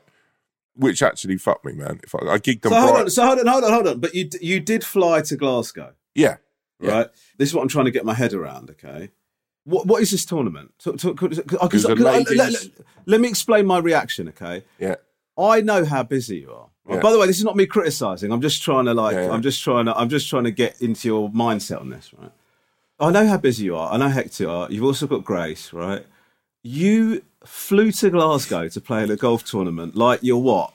which actually fucked me, man. If I, I gigged them So hold bright- on. So hold on. Hold on. Hold on. But you you did fly to Glasgow, yeah, Yeah. right? This is what I'm trying to get my head around. Okay. What what is this tournament? Talk- talk- cause- cause- It cause I- let, let- let me explain my reaction. Okay. yeah. I know how busy you are. Yeah. By the way, this is not me criticizing. I'm just trying to like. Yeah, yeah. I'm just trying to. I'm just trying to get into your mindset on this. Right. I know how busy you are. I know you are. You've also got Grace, right? You flew to Glasgow to play in a golf tournament like you're what?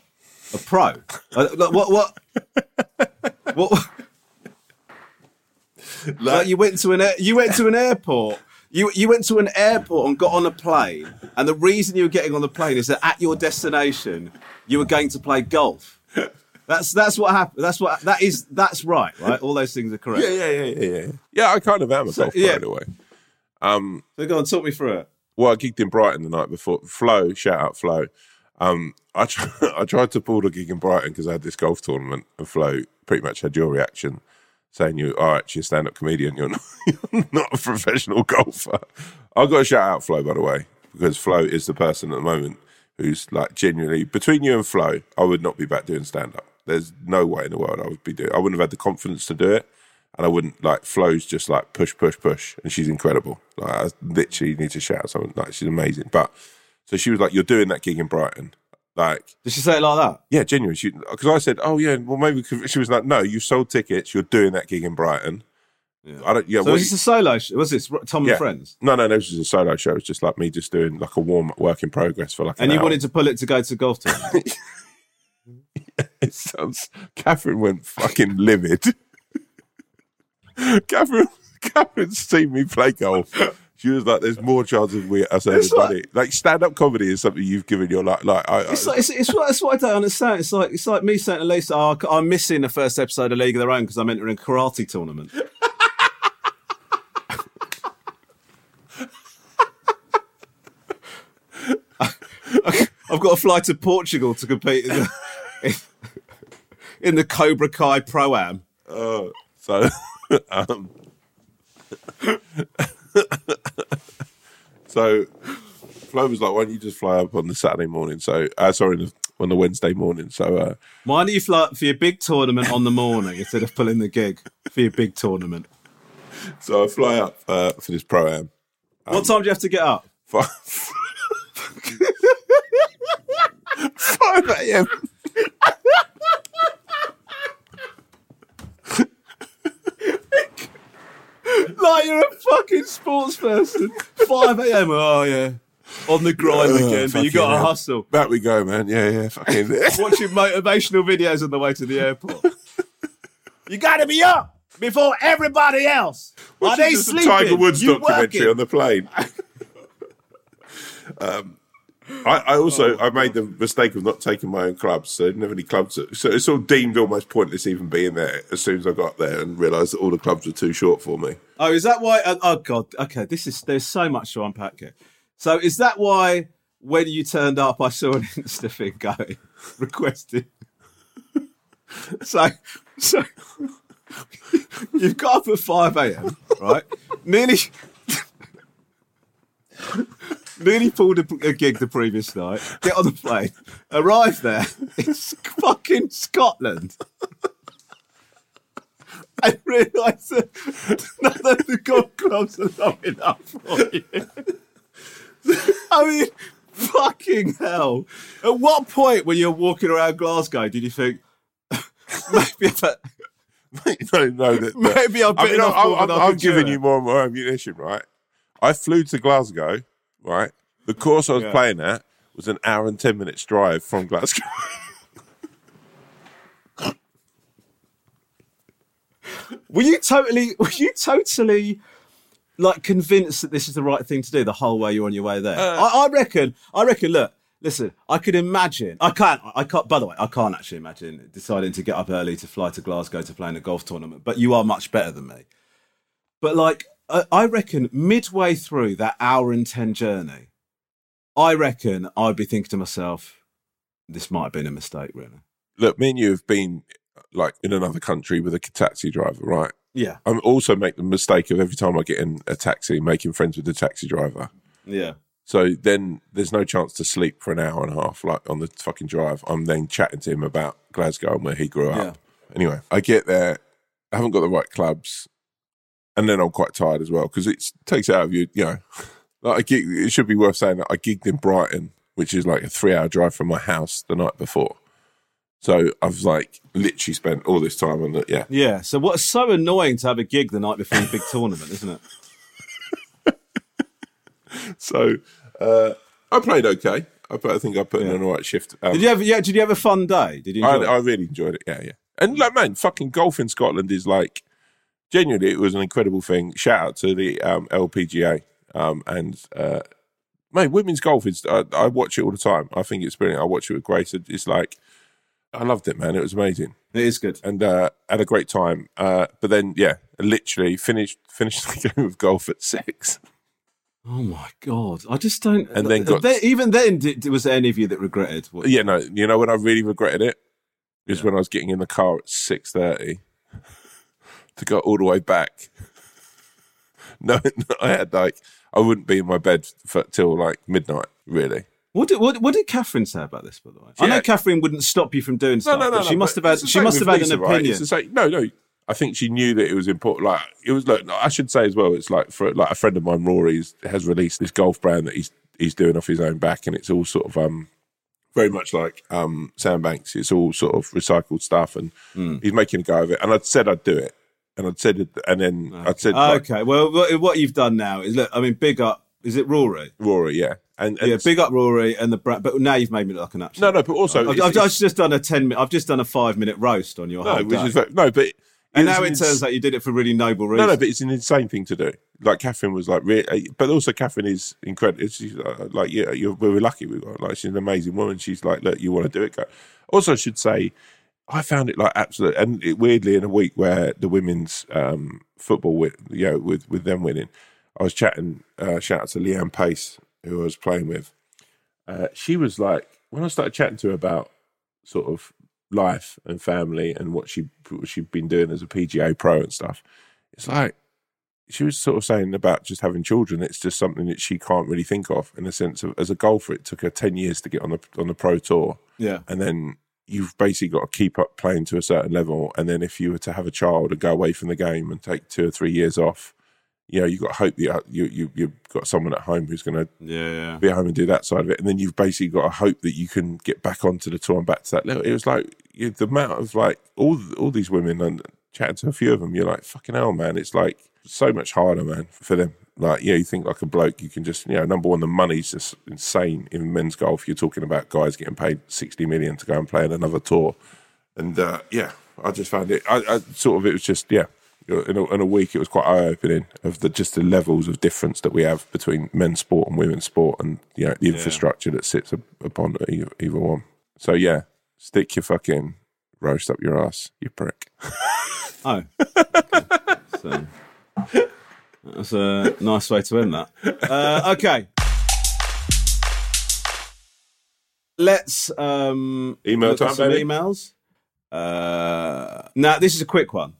A pro? Uh, like, what? What? what? like you went to an you went to an airport. You you went to an airport and got on a plane, and the reason you were getting on the plane is that at your destination you were going to play golf. That's that's what happened. That's what that is. That's right, right? All those things are correct. Yeah, yeah, yeah, yeah, yeah. Yeah, I kind of am a golf pro yeah. in a way. Um, So go on, talk me through it. well, I gigged in Brighton the night before. Flo, shout out Flo. Um, I tr- I tried to pull the gig in Brighton because I had this golf tournament, and Flo pretty much had your reaction, saying you are actually a stand-up comedian. You're not, you're not a professional golfer. I've got to shout out Flo by the way because Flo is the person at the moment who's like genuinely between you and Flo. I would not be back doing stand-up. There's no way in the world I would be doing. I wouldn't have had the confidence to do it. And I wouldn't like Flo's just like push, push, push, and she's incredible. Like I literally need to shout something like she's amazing. But so she was like, "You're doing that gig in Brighton." Like, Did she say it like that? yeah, genuine. Because I said, "Oh yeah, well maybe." She was like, "No, you sold tickets. You're doing that gig in Brighton." I don't. Yeah, So was this a solo? Sh- was this Tom yeah. and Friends? No, no, no. This was a solo show. It was just like me just doing like a warm work in progress for like. And an you hour. wanted to pull it to go to golf tournament? It sounds. Catherine went fucking livid. Catherine, Catherine's seen me play golf. She was like, "There's more chance of we us earning It's like- Like stand-up comedy is something you've given your life. Like, I, It's I, like, it's, it's, what, it's what I don't understand. It's like it's like me saying to Lisa, oh, "I'm missing the first episode of League of Their Own because I'm entering a karate tournament." I've got to fly to Portugal to compete in the, in, in the Cobra Kai Pro Am. uh, so, um, so Flo was like, "Why don't you just fly up on the Saturday morning?" So, uh, sorry, on the Wednesday morning. So, uh, Why don't you fly up for your big tournament on the morning instead of pulling the gig for your big tournament? so I fly up uh, for this pro am. what time do you have to get up? Five, five a.m. Like you're a fucking sports person. 5 a.m. Oh, yeah. On the grind Oh, again, but you got to hustle. Back we go, man. Yeah, yeah. Fucking. This. Watching motivational videos on the way to the airport. you got to be up before everybody else. Are they Just a sleeping? Tiger Woods You documentary working? on the plane. um, I, I also Oh, I made the mistake of not taking my own clubs, so I didn't have any clubs. So it's all deemed almost pointless even being there. As soon as I got there and realised that all the clubs were too short for me. Oh, is that why? Oh, oh, God. Okay, this is there's so much to unpack here. So, is that why when you turned up, I saw an Insta thing going requested? so, so you've got up at five a.m. right? Nearly, nearly pulled a, a gig the previous night. Get on the plane, arrive there. It's fucking Scotland. I realise that none of the golf clubs are long enough for you. I mean, fucking hell. At what point when you're walking around Glasgow did you think, maybe if I, no, no, that, maybe I'm I mean, off I'm, I'm, I'm giving you more and more ammunition, right? I flew to Glasgow, right? The course I was Yeah. playing at was an hour and ten minutes drive from Glasgow. Were you totally, were you totally like convinced that this is the right thing to do the whole way you're on your way there? Uh, I, I reckon, I reckon, look, listen, I could imagine, I can't, I can't, by the way, I can't actually imagine deciding to get up early to fly to Glasgow to play in a golf tournament, but you are much better than me. But like, I, reckon midway through that hour and 10 journey, I reckon I'd be thinking to myself, this might have been a mistake, really. Look, me and you have been like in another country with a taxi driver, right? Yeah. I also make the mistake of every time I get in a taxi, making friends with the taxi driver. Yeah. So then there's no chance to sleep for an hour and a half, like on the fucking drive. I'm then chatting to him about Glasgow and where he grew up. Yeah. Anyway, I get there, I haven't got the right clubs, and then I'm quite tired as well because it takes out of you, you know. Like I gig, it should be worth saying that I gigged in Brighton, which is like a three hour drive from my house the night before. So I've like literally spent all this time on it. Yeah, Yeah. So what's so annoying to have a gig the night before your big tournament, isn't it? so uh, I played okay. I, put, I think I put in Yeah. an all right shift. Um, Did you have? Yeah. Did you have a fun day? Did you? I, it? I really enjoyed it. Yeah, yeah. And like, man, fucking golf in Scotland is like genuinely, it was an incredible thing. Shout out to the um, LPGA um, and uh, mate, women's golf is. I, I watch it all the time. I think it's brilliant. I watch it with Grace. It's like I loved it, man. It was amazing, It is good. and uh, had a great time. Uh, but then, yeah, literally finished finished the game of golf at six. Oh my god! I just don't. And then got- There- even then, did, was there any of you that regretted? What, Yeah, no, you know when I really regretted it is when I was getting in the car at six thirty to go all the way back. No, I had like I wouldn't be in my bed for, till like midnight. Really, What did what, what did Catherine say about this? By the way, I know Catherine wouldn't stop you from doing no, stuff. no, no. but she no, must have had. She must have had Lisa, an opinion. The same- no, no. I think she knew that it was important. Like it was. Look, I should say as well. It's like for like a friend of mine, Rory, has released this golf brand that he's he's doing off his own back, and it's all sort of um very much like um Sandbanks. It's all sort of recycled stuff, and Hmm. he's making a go of it. And I'd said I'd do it, and I'd said it, and then I'd said like, okay, well, what, you've done now is look. I mean, big up. Is it Rory? Rory, yeah, and, and Yeah, big up Rory and the brand. But now you've made me look like an absolute. No, no, but also I've, it's- I've, just done a ten. minute I've just done a five minute roast on your no, which day. is very, no, but and now it ins- turns out you did it for really noble reasons. no, no, but it's an insane thing to do. Like Catherine was like, really, but also Catherine is incredible. She's uh, like, yeah, you're, we're lucky we got like she's an amazing woman. She's like, look, you want to do it? Go. Also, I should say, I found it like absolute, and it, weirdly in a week where the women's um, football, with, you know, with with them winning, I was chatting. Uh, shout out to Lee-Anne Pace, who I was playing with. Uh, she was like, when I started chatting to her about sort of life and family and what she what she'd been doing as a PGA pro and stuff. It's like she was sort of saying about just having children. It's just something that she can't really think of in the sense of as a golfer. It took her ten years to get on the on the pro tour, yeah, and then you've basically got to keep up playing to a certain level. And then if you were to have a child and go away from the game and take two or three years off, you know, you've got to hope that you, you, you've got someone at home who's going to yeah, yeah. be at home and do that side of it. And then you've basically got to hope that you can get back onto the tour and back to that level. It was like you, the amount of like all all these women and chatting to a few of them, you're like, fucking hell, man. It's like so much harder, man, for them. Like, yeah, you think like a bloke, you can just, you know, number one, the money's just insane in men's golf. You're talking about guys getting paid 60 million to go and play on another tour. And uh, yeah, I just found it, I, I sort of, it was just, yeah, in a, in a week, it was quite eye opening of the just the levels of difference that we have between men's sport and women's sport, and you know the infrastructure that sits upon either, either one. So yeah, stick your fucking roast up your ass, you prick. Oh, so that's a nice way to end that. Uh, okay, let's um, Email look time, some baby. emails. Uh, now this is a quick one,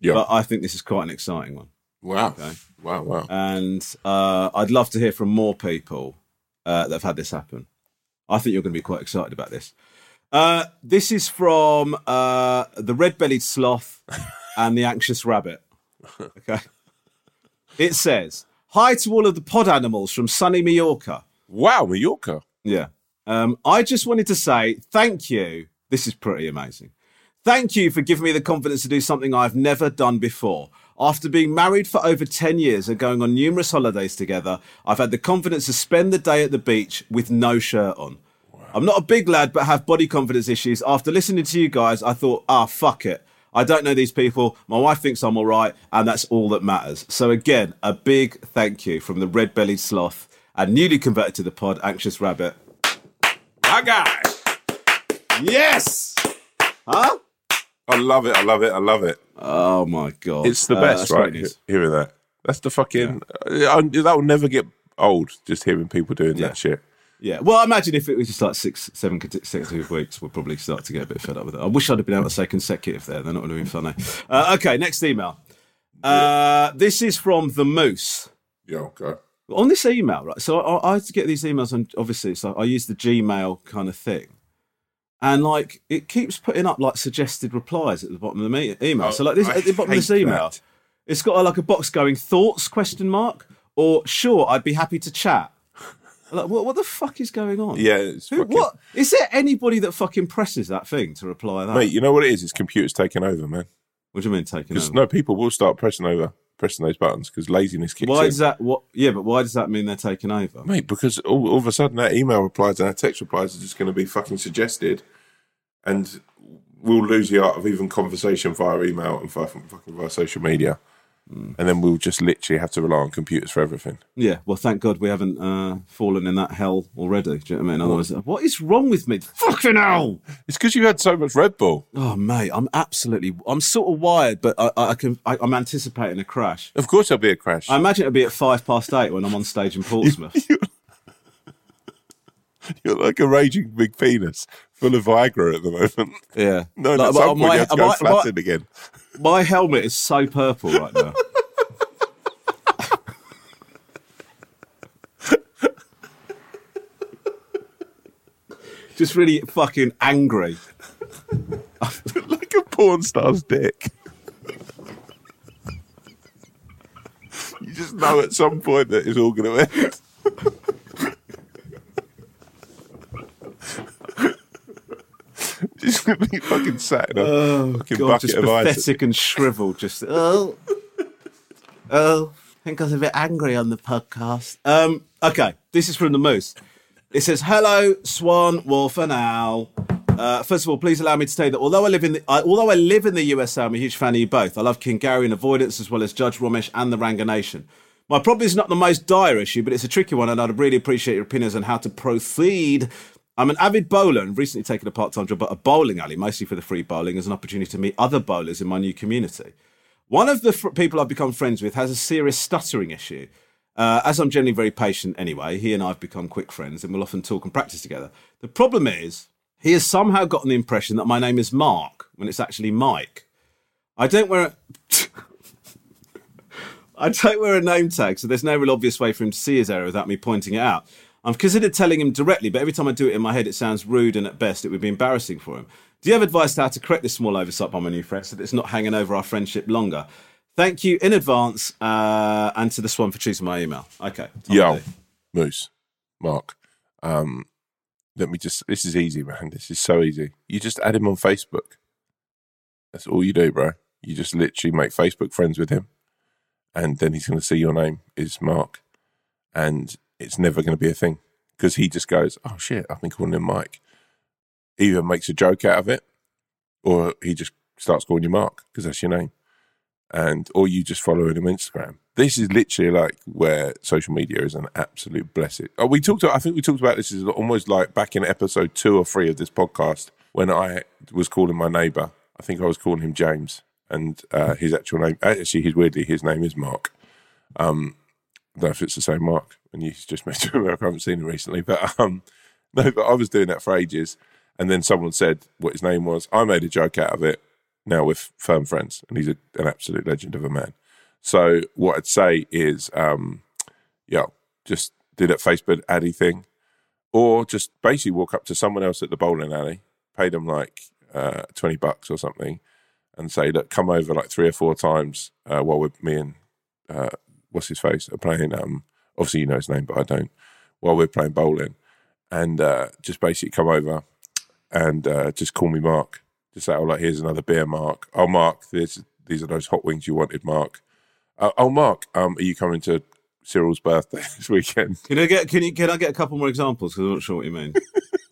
Yeah. but I think this is quite an exciting one. wow. Wow. Wow. and uh, I'd love to hear from more people uh, that have had this happen. I think you're going to be quite excited about this. Uh, this is from uh, the red-bellied sloth and the anxious rabbit. Okay, it says, "Hi to all of the pod animals from sunny Mallorca." Wow, Mallorca. Yeah. Um, I just wanted to say thank you. This is pretty amazing. Thank you for giving me the confidence to do something I've never done before. After being married for over 10 years and going on numerous holidays together, I've had the confidence to spend the day at the beach with no shirt on. I'm not a big lad, but have body confidence issues. After listening to you guys, I thought, ah, fuck it. I don't know these people. My wife thinks I'm all right, and that's all that matters. So, again, a big thank you from the red bellied sloth and newly converted to the pod, Anxious Rabbit. My guy. Yes! Huh? I love it. I love it. I love it. Oh, my God. It's the Uh, best, right? Hearing that. That's the fucking. uh, I- that will never get old. Just hearing people doing Yeah. that shit. Yeah. Well, I imagine if it was just like six, seven consecutive weeks, we'll probably start to get a bit fed up with it. I wish I'd have been able to say consecutive there. They're not going to be funny. Uh, okay, next email. Uh, this is from the Moose. Yeah. Okay. On this email, right? So I, I get these emails, and obviously, so I use the Gmail kind of thing, and like it keeps putting up like suggested replies at the bottom of the me- email. so like this I at the bottom of this email, that. it's got like a box going thoughts question mark or sure I'd be happy to chat. Like, what, what the fuck is going on? Yeah, it's Who, fucking- what is there anybody that fucking presses that thing to reply that? Mate, you know what it is? It's computers taking over, man. what do you mean taking Because over? no, people will start pressing over, pressing those buttons because laziness kicks why in. does that? What? Yeah, but why does that mean they're taking over? Mate, because all, all of a sudden our email replies and our text replies are just going to be fucking suggested, and we'll lose the art of even conversation via email and via, fucking via social media, Hmm. and then we'll just literally have to rely on computers for everything. Yeah, well, thank God we haven't uh, fallen in that hell already. Do you know what I mean? Otherwise, what is wrong with me? Fucking hell! It's because you had so much Red Bull. Oh, mate, I'm absolutely. I'm sort of wired, but I, I I can. I, I'm anticipating a crash. Of course, there'll be a crash. I imagine it'll be at five past eight when I'm on stage in Portsmouth. You're like a raging big penis full of Viagra at the moment. yeah. No, Like, at some point my- you have to go my- flaccid again. My helmet is so purple right now. Just really fucking angry. like a porn star's dick. you just know at some point that it's all going to end. Going to be fucking sat in a fucking God, bucket just of ice. pathetic and shriveled. Just oh, oh. I think I was a bit angry on the podcast. Um, okay, this is from the Moose. It says, "Hello, Swan, Wolf, and Owl. Uh, first of all, please allow me to say that although I live in the I, although I live in the USA, I'm a huge fan of you both. I love King Gary and Avoidance as well as Judge Romesh and the Ranganation. My problem is not the most dire issue, but it's a tricky one, and I'd really appreciate your opinions on how to proceed. I'm an avid bowler and recently taken a part-time job at a bowling alley, mostly for the free bowling, as an opportunity to meet other bowlers in my new community. One of the fr- people I've become friends with has a serious stuttering issue. Uh, as I'm generally very patient anyway, he and I have become quick friends and we'll often talk and practice together. The problem is, he has somehow gotten the impression that my name is Mark when it's actually Mike. I don't wear a. I don't wear a name tag, so there's no real obvious way for him to see his error without me pointing it out. I've considered telling him directly, but every time I do it in my head, it sounds rude and at best it would be embarrassing for him. Do you have advice to how to correct this small oversight by my new friend so that it's not hanging over our friendship longer? Thank you in advance uh, and to the Swan for choosing my email. Okay. Yo, Moose, Mark. Um, let me just. This is easy, man. This is so easy. You just add him on Facebook. That's all you do, bro. You just literally make Facebook friends with him, and then he's going to see your name is Mark, and it's never going to be a thing because he just goes, "Oh shit, I've been calling him Mike." Either makes a joke out of it, or he just starts calling you Mark because that's your name and or you just follow him on Instagram. This is literally like where social media is an absolute blessing. Oh, we talked. I think we talked about this is almost like back in episode two or three of this podcast when I was calling my neighbour. I think I was calling him James, and uh, his actual name actually, his weirdly his name is Mark. Um, I don't know if it's the same Mark, and you just moved to America. I haven't seen him recently, but um, no, but I was doing that for ages, and then someone said what his name was. I made a joke out of it. Now with firm friends, and he's a, an absolute legend of a man. So what I'd say is, um, yeah, just do that Facebook addy thing, or just basically walk up to someone else at the bowling alley, pay them like uh, twenty bucks or something, and say, look, come over like three or four times uh, while we're me and uh, what's his face are playing. Um, obviously you know his name, but I don't. While we're playing bowling, and uh, just basically come over and uh, just call me Mark. Just say, oh, like here's another beer, Mark. Oh, Mark, this these are those hot wings you wanted, Mark. Uh, oh, Mark, um, are you coming to Cyril's birthday this weekend? Can I get can you can I get a couple more examples? Because I'm not sure what you mean.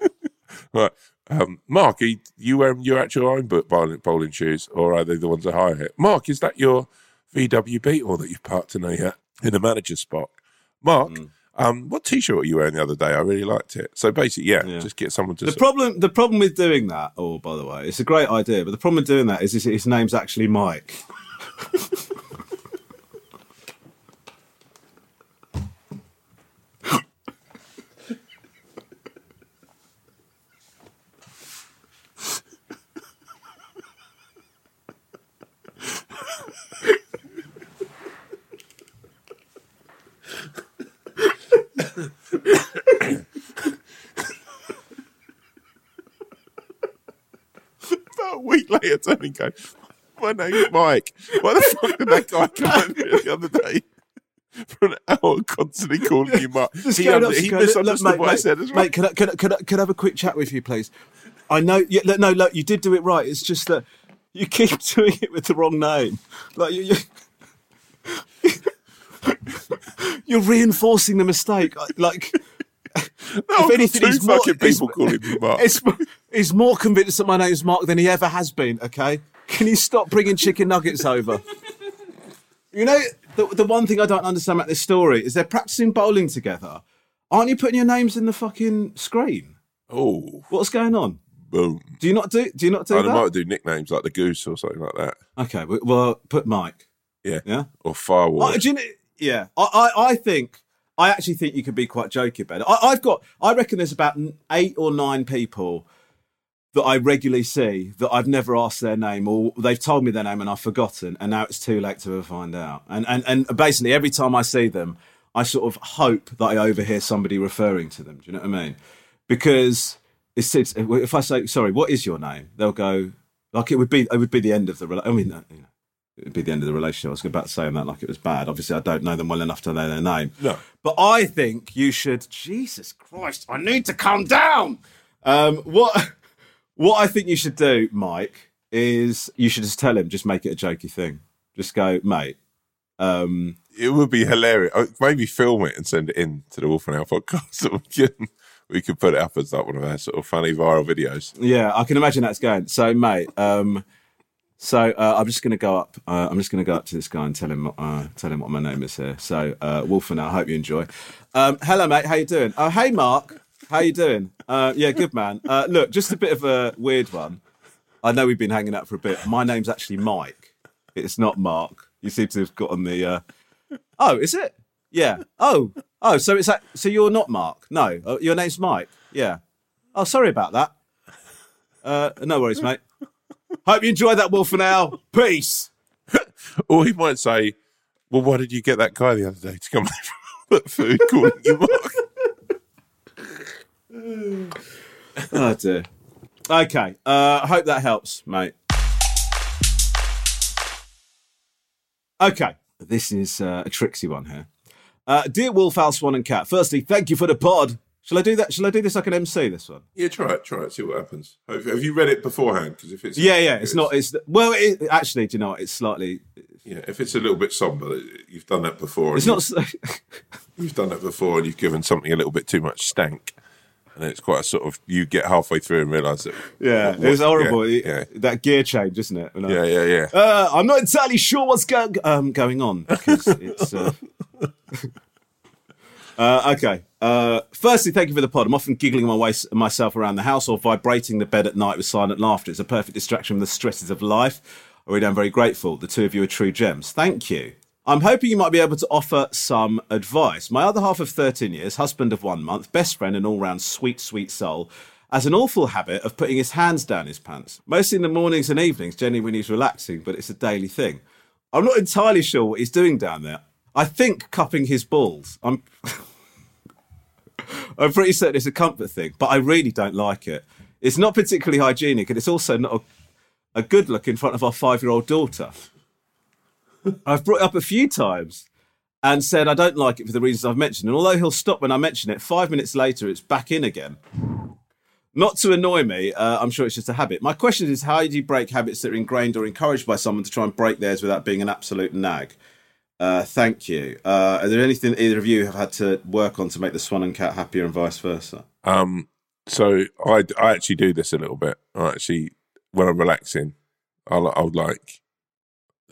right. Um, Mark, are you, you wearing your actual own bowling, bowling shoes, or are they the ones I hire? Mark, is that your VW Beetle that you've parked in a uh, in a manager's spot? Mark, um, what T-shirt were you wearing the other day? I really liked it. So basically, yeah, Yeah. just get someone to. The problem, the problem with doing that, oh, by the way, it's a great idea, but the problem with doing that is his, his name's actually Mike. about a week later, turning go, my name's Mike. Why the fuck did that guy come over here the other day? for an hour, constantly calling you Mark. Just he under- up he go, look, misunderstood mate, what I mate, said as well. Mate, can I, can, I, can, I, can I have a quick chat with you, please? I know. Yeah, look, no, look, you did do it right. It's just that you keep doing it with the wrong name. Like you, you you're reinforcing the mistake. Like, if anything, two he's more, fucking people calling me Mark. He's, he's more convinced that my name's Mark than he ever has been. Okay, can you stop bringing chicken nuggets over? You know, the, the one thing I don't understand about this story is they're practicing bowling together. Aren't you putting your names in the fucking screen? Oh, What's going on? boom. Do you not do? Do you not do I that? might do nicknames like the Goose or something like that. Okay, well, well, put Mike. Yeah. Yeah. Or Firewall. Oh, do you know, yeah, I, I, I think I actually think you could be quite jokey about it. I, I've got, I reckon there's about eight or nine people that I regularly see that I've never asked their name, or they've told me their name and I've forgotten, and now it's too late to ever find out. And and and basically, every time I see them, I sort of hope that I overhear somebody referring to them. Do you know what I mean? Because it's, it's if I say sorry, what is your name? They'll go like it would be. It would be the end of the. I mean, you know, it would be the end of the relationship. I was about to say that like it was bad. Obviously, I don't know them well enough to know their name. No. But I think you should. Jesus Christ! I need to calm down. Um, what what I think you should do, Mike, is you should just tell him, just make it a jokey thing. Just go, mate. Um, it would be hilarious. Uh, Maybe film it and send it in to the Wolf and Owl podcast. So we can we could put it up as like one of our sort of funny viral videos. yeah, I can imagine that's going. So, mate. Um, so uh, I'm just going to go up. Uh, I'm just going to go up to this guy and tell him, uh, tell him what my name is here. So, uh, Wolf and I hope you enjoy. Um, hello, mate. How you doing? Oh, hey, Mark. How you doing? Uh, yeah, good man. Uh, look, just a bit of a weird one. I know we've been hanging out for a bit. My name's actually Mike. It's not Mark. You seem to have gotten the. Uh... Oh, is it? Yeah. Oh, oh. So it's that. So you're not Mark? No. Uh, your name's Mike. Yeah. Oh, sorry about that. No worries, mate. Hope you enjoyed that, Wolf for now. Peace. Or he might say, "Well, why did you get that guy the other day to come for food calling you Mark?" Oh dear. Okay. Uh, hope that helps, mate. Okay. This is uh, a tricksy one here. Uh, dear Wolf, Owl, Swan, and Cat. Firstly, thank you for the pod. Shall I do that? Shall I do this like an MC? This one? Yeah, try it. Try it. See what happens. Have, have you read it beforehand? Because if it's Yeah, yeah. It's not. It's well. It, actually, do you know? what? It's slightly. Yeah, if it's a little bit somber, you've done that before. It's not. s- You've done that before, and you've given something a little bit too much stank, and it's quite a sort of you get halfway through and realise that. Yeah, what- it horrible. Yeah, That gear change, isn't it? I- yeah, yeah, yeah. yeah. Uh, I'm not entirely sure what's go- um, going on because it's. Uh... uh, okay. Uh, firstly, thank you for the pod. I'm often giggling my way- myself around the house or vibrating the bed at night with silent laughter. It's a perfect distraction from the stresses of life. I really am very grateful. The two of you are true gems. Thank you. I'm hoping you might be able to offer some advice. My other half of 13 years, husband of one month, best friend, and all round sweet, sweet soul, has an awful habit of putting his hands down his pants. Mostly in the mornings and evenings, generally when he's relaxing, but it's a daily thing. I'm not entirely sure what he's doing down there. I think cupping his balls. I'm I'm pretty certain it's a comfort thing, but I really don't like it. It's not particularly hygienic, and it's also not a, a good look in front of our five year old daughter. I've brought it up a few times and said I don't like it for the reasons I've mentioned. And although he'll stop when I mention it, five minutes later it's back in again. Not to annoy me, uh, I'm sure it's just a habit. My question is how do you break habits that are ingrained or encouraged by someone to try and break theirs without being an absolute nag? Uh, thank you. Uh, are there anything either of you have had to work on to make the swan and cat happier and vice versa? Um, so I, I actually do this a little bit. I actually, when I'm relaxing, I'll, I'll like,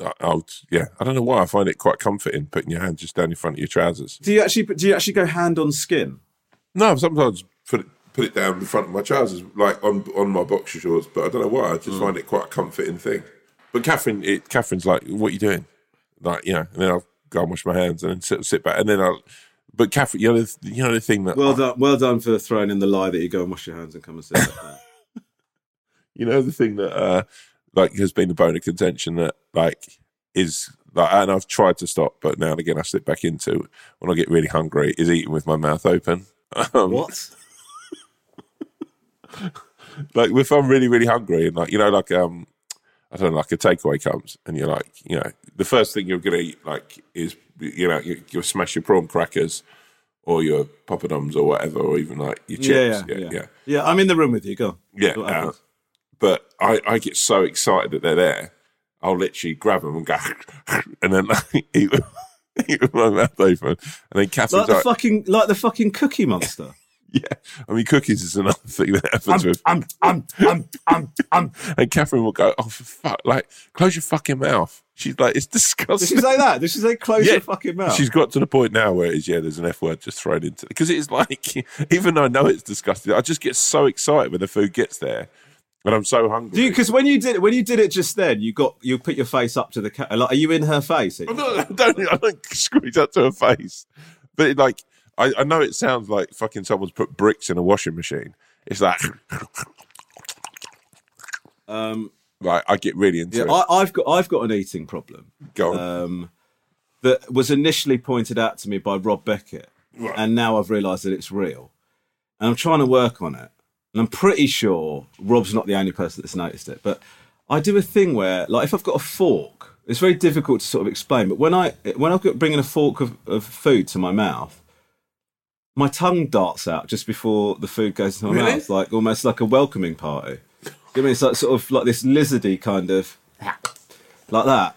I- I'll, yeah, I don't know why I find it quite comforting putting your hand just down in front of your trousers. Do you actually do you actually go hand on skin? No, sometimes put it, put it down in front of my trousers, like on on my boxer shorts, but I don't know why. I just find it quite a comforting thing. But Catherine, it, Catherine's like, "What are you doing?" Like, you know, and then I'll go and wash my hands and then sit, sit back, and then I'll. But Catherine, you know, the, you know the thing that Well done, well done for throwing in the lie that you go and wash your hands and come and sit back you know the thing that uh like has been a bone of contention that like is like and I've tried to stop but now and again I slip back into when I get really hungry is eating with my mouth open um, what? like if I'm really really hungry and like you know like um I don't know like a takeaway comes and you're like you know the first thing you're going to eat, like, is you know you, smash your prawn crackers or your poppadoms or whatever, or even like your chips. yeah, yeah, yeah. yeah. I'm in the room with you. Go. on. Yeah, uh, but I, I get so excited that they're there. I'll literally grab them and go, and then like, eat, them- eat with my mouth open. And then Catherine's like the like, fucking like the fucking Cookie Monster. Yeah. I mean, cookies is another thing that happens with. um, um, um, um, um. And Catherine will go, oh, for fuck, like, close your fucking mouth. She's like, it's Did disgusting. she say that? Did she say close Yeah. your fucking mouth? She's got to the point now where it is, yeah, there's an F word just thrown into it. Because it's like, even though I know it's disgusting, I just get so excited when the food gets there. And I'm so hungry. because when you did when you did it just then, you got you put your face up to the cat. Like, are you in her face? Not, I don't, I don't squeeze that to her face. But it, like, I, I know it sounds like fucking someone's put bricks in a washing machine. It's like, Um, like I get really into yeah, it. I, I've got I've got an eating problem Go on. um, that was initially pointed out to me by Rob Beckett, Right. and now I've realised that it's real, and I'm trying to work on it. And I'm pretty sure Rob's not the only person that's noticed it, but I do a thing where, like, if I've got a fork, it's very difficult to sort of explain. But when I when I've got bringing a fork of, of food to my mouth, my tongue darts out just before the food goes into my Really? mouth, like almost like a welcoming party. I mean? it's like sort of like this lizardy kind of like that.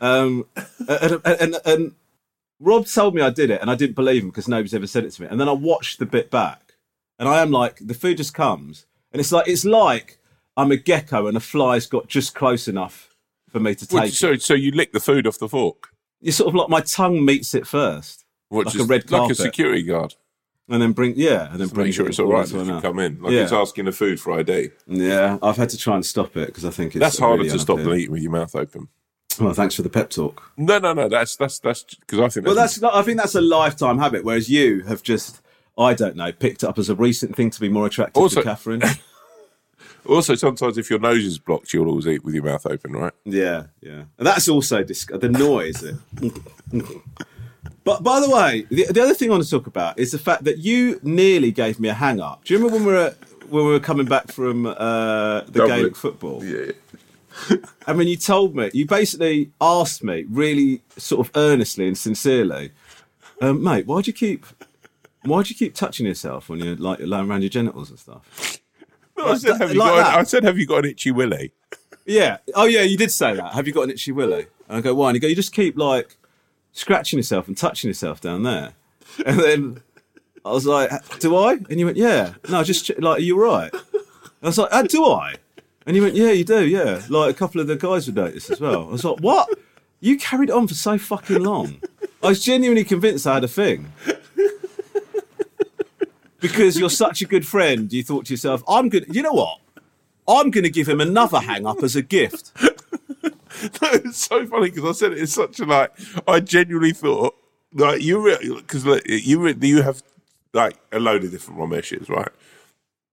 Um, and, and, and, and Rob told me I did it, and I didn't believe him because nobody's ever said it to me. And then I watched the bit back, and I am like, the food just comes, and it's like it's like I'm a gecko, and a fly's got just close enough for me to take. it. so, so you lick the food off the fork, You sort of like my tongue meets it first, which Like is a red like a security guard. and then bring yeah, and then To bring make sure it's all right if you come in. Like Yeah. it's asking the food for ID. Yeah, I've had to try and stop it because I think it's That's harder really to stop than eating with your mouth open. Well, thanks for the pep talk. No, no, no. That's that's that's because I think Well, that's, that's I think that's a lifetime habit, whereas you have just, I don't know, picked it up as a recent thing to be more attractive Also- to Catherine. also sometimes if your nose is blocked, you'll always eat with your mouth open, right? yeah, yeah. And that's also dis- the noise. but by the way, the, the other thing I want to talk about is the fact that you nearly gave me a hang up. Do you remember when we were when we were coming back from uh, the Dublin. Gaelic football? Yeah. I mean, you told me, you basically asked me really sort of earnestly and sincerely, um, mate, why do you keep, why do you keep touching yourself when you're like laying around your genitals and stuff? No, I said, that- have you like got? An, I said, have you got an itchy willy? Yeah. Oh, yeah, you did say that. Have you got an itchy willy? And I go, why? And you go, you just keep like scratching yourself and touching yourself down there. And then I was like, do I? And you went, yeah. No, just ch- like, are you right? I was like, oh, do I? And you went, yeah, you do, yeah. Like a couple of the guys would notice as well. I was like, what? You carried on for so fucking long. I was genuinely convinced I had a thing. Because you're such a good friend, you thought to yourself, I'm good. You know what? I'm going to give him another hang up as a gift. it's so funny because I said it in such a like. I genuinely thought like you because like, you you have like a load of different Romeshes, right?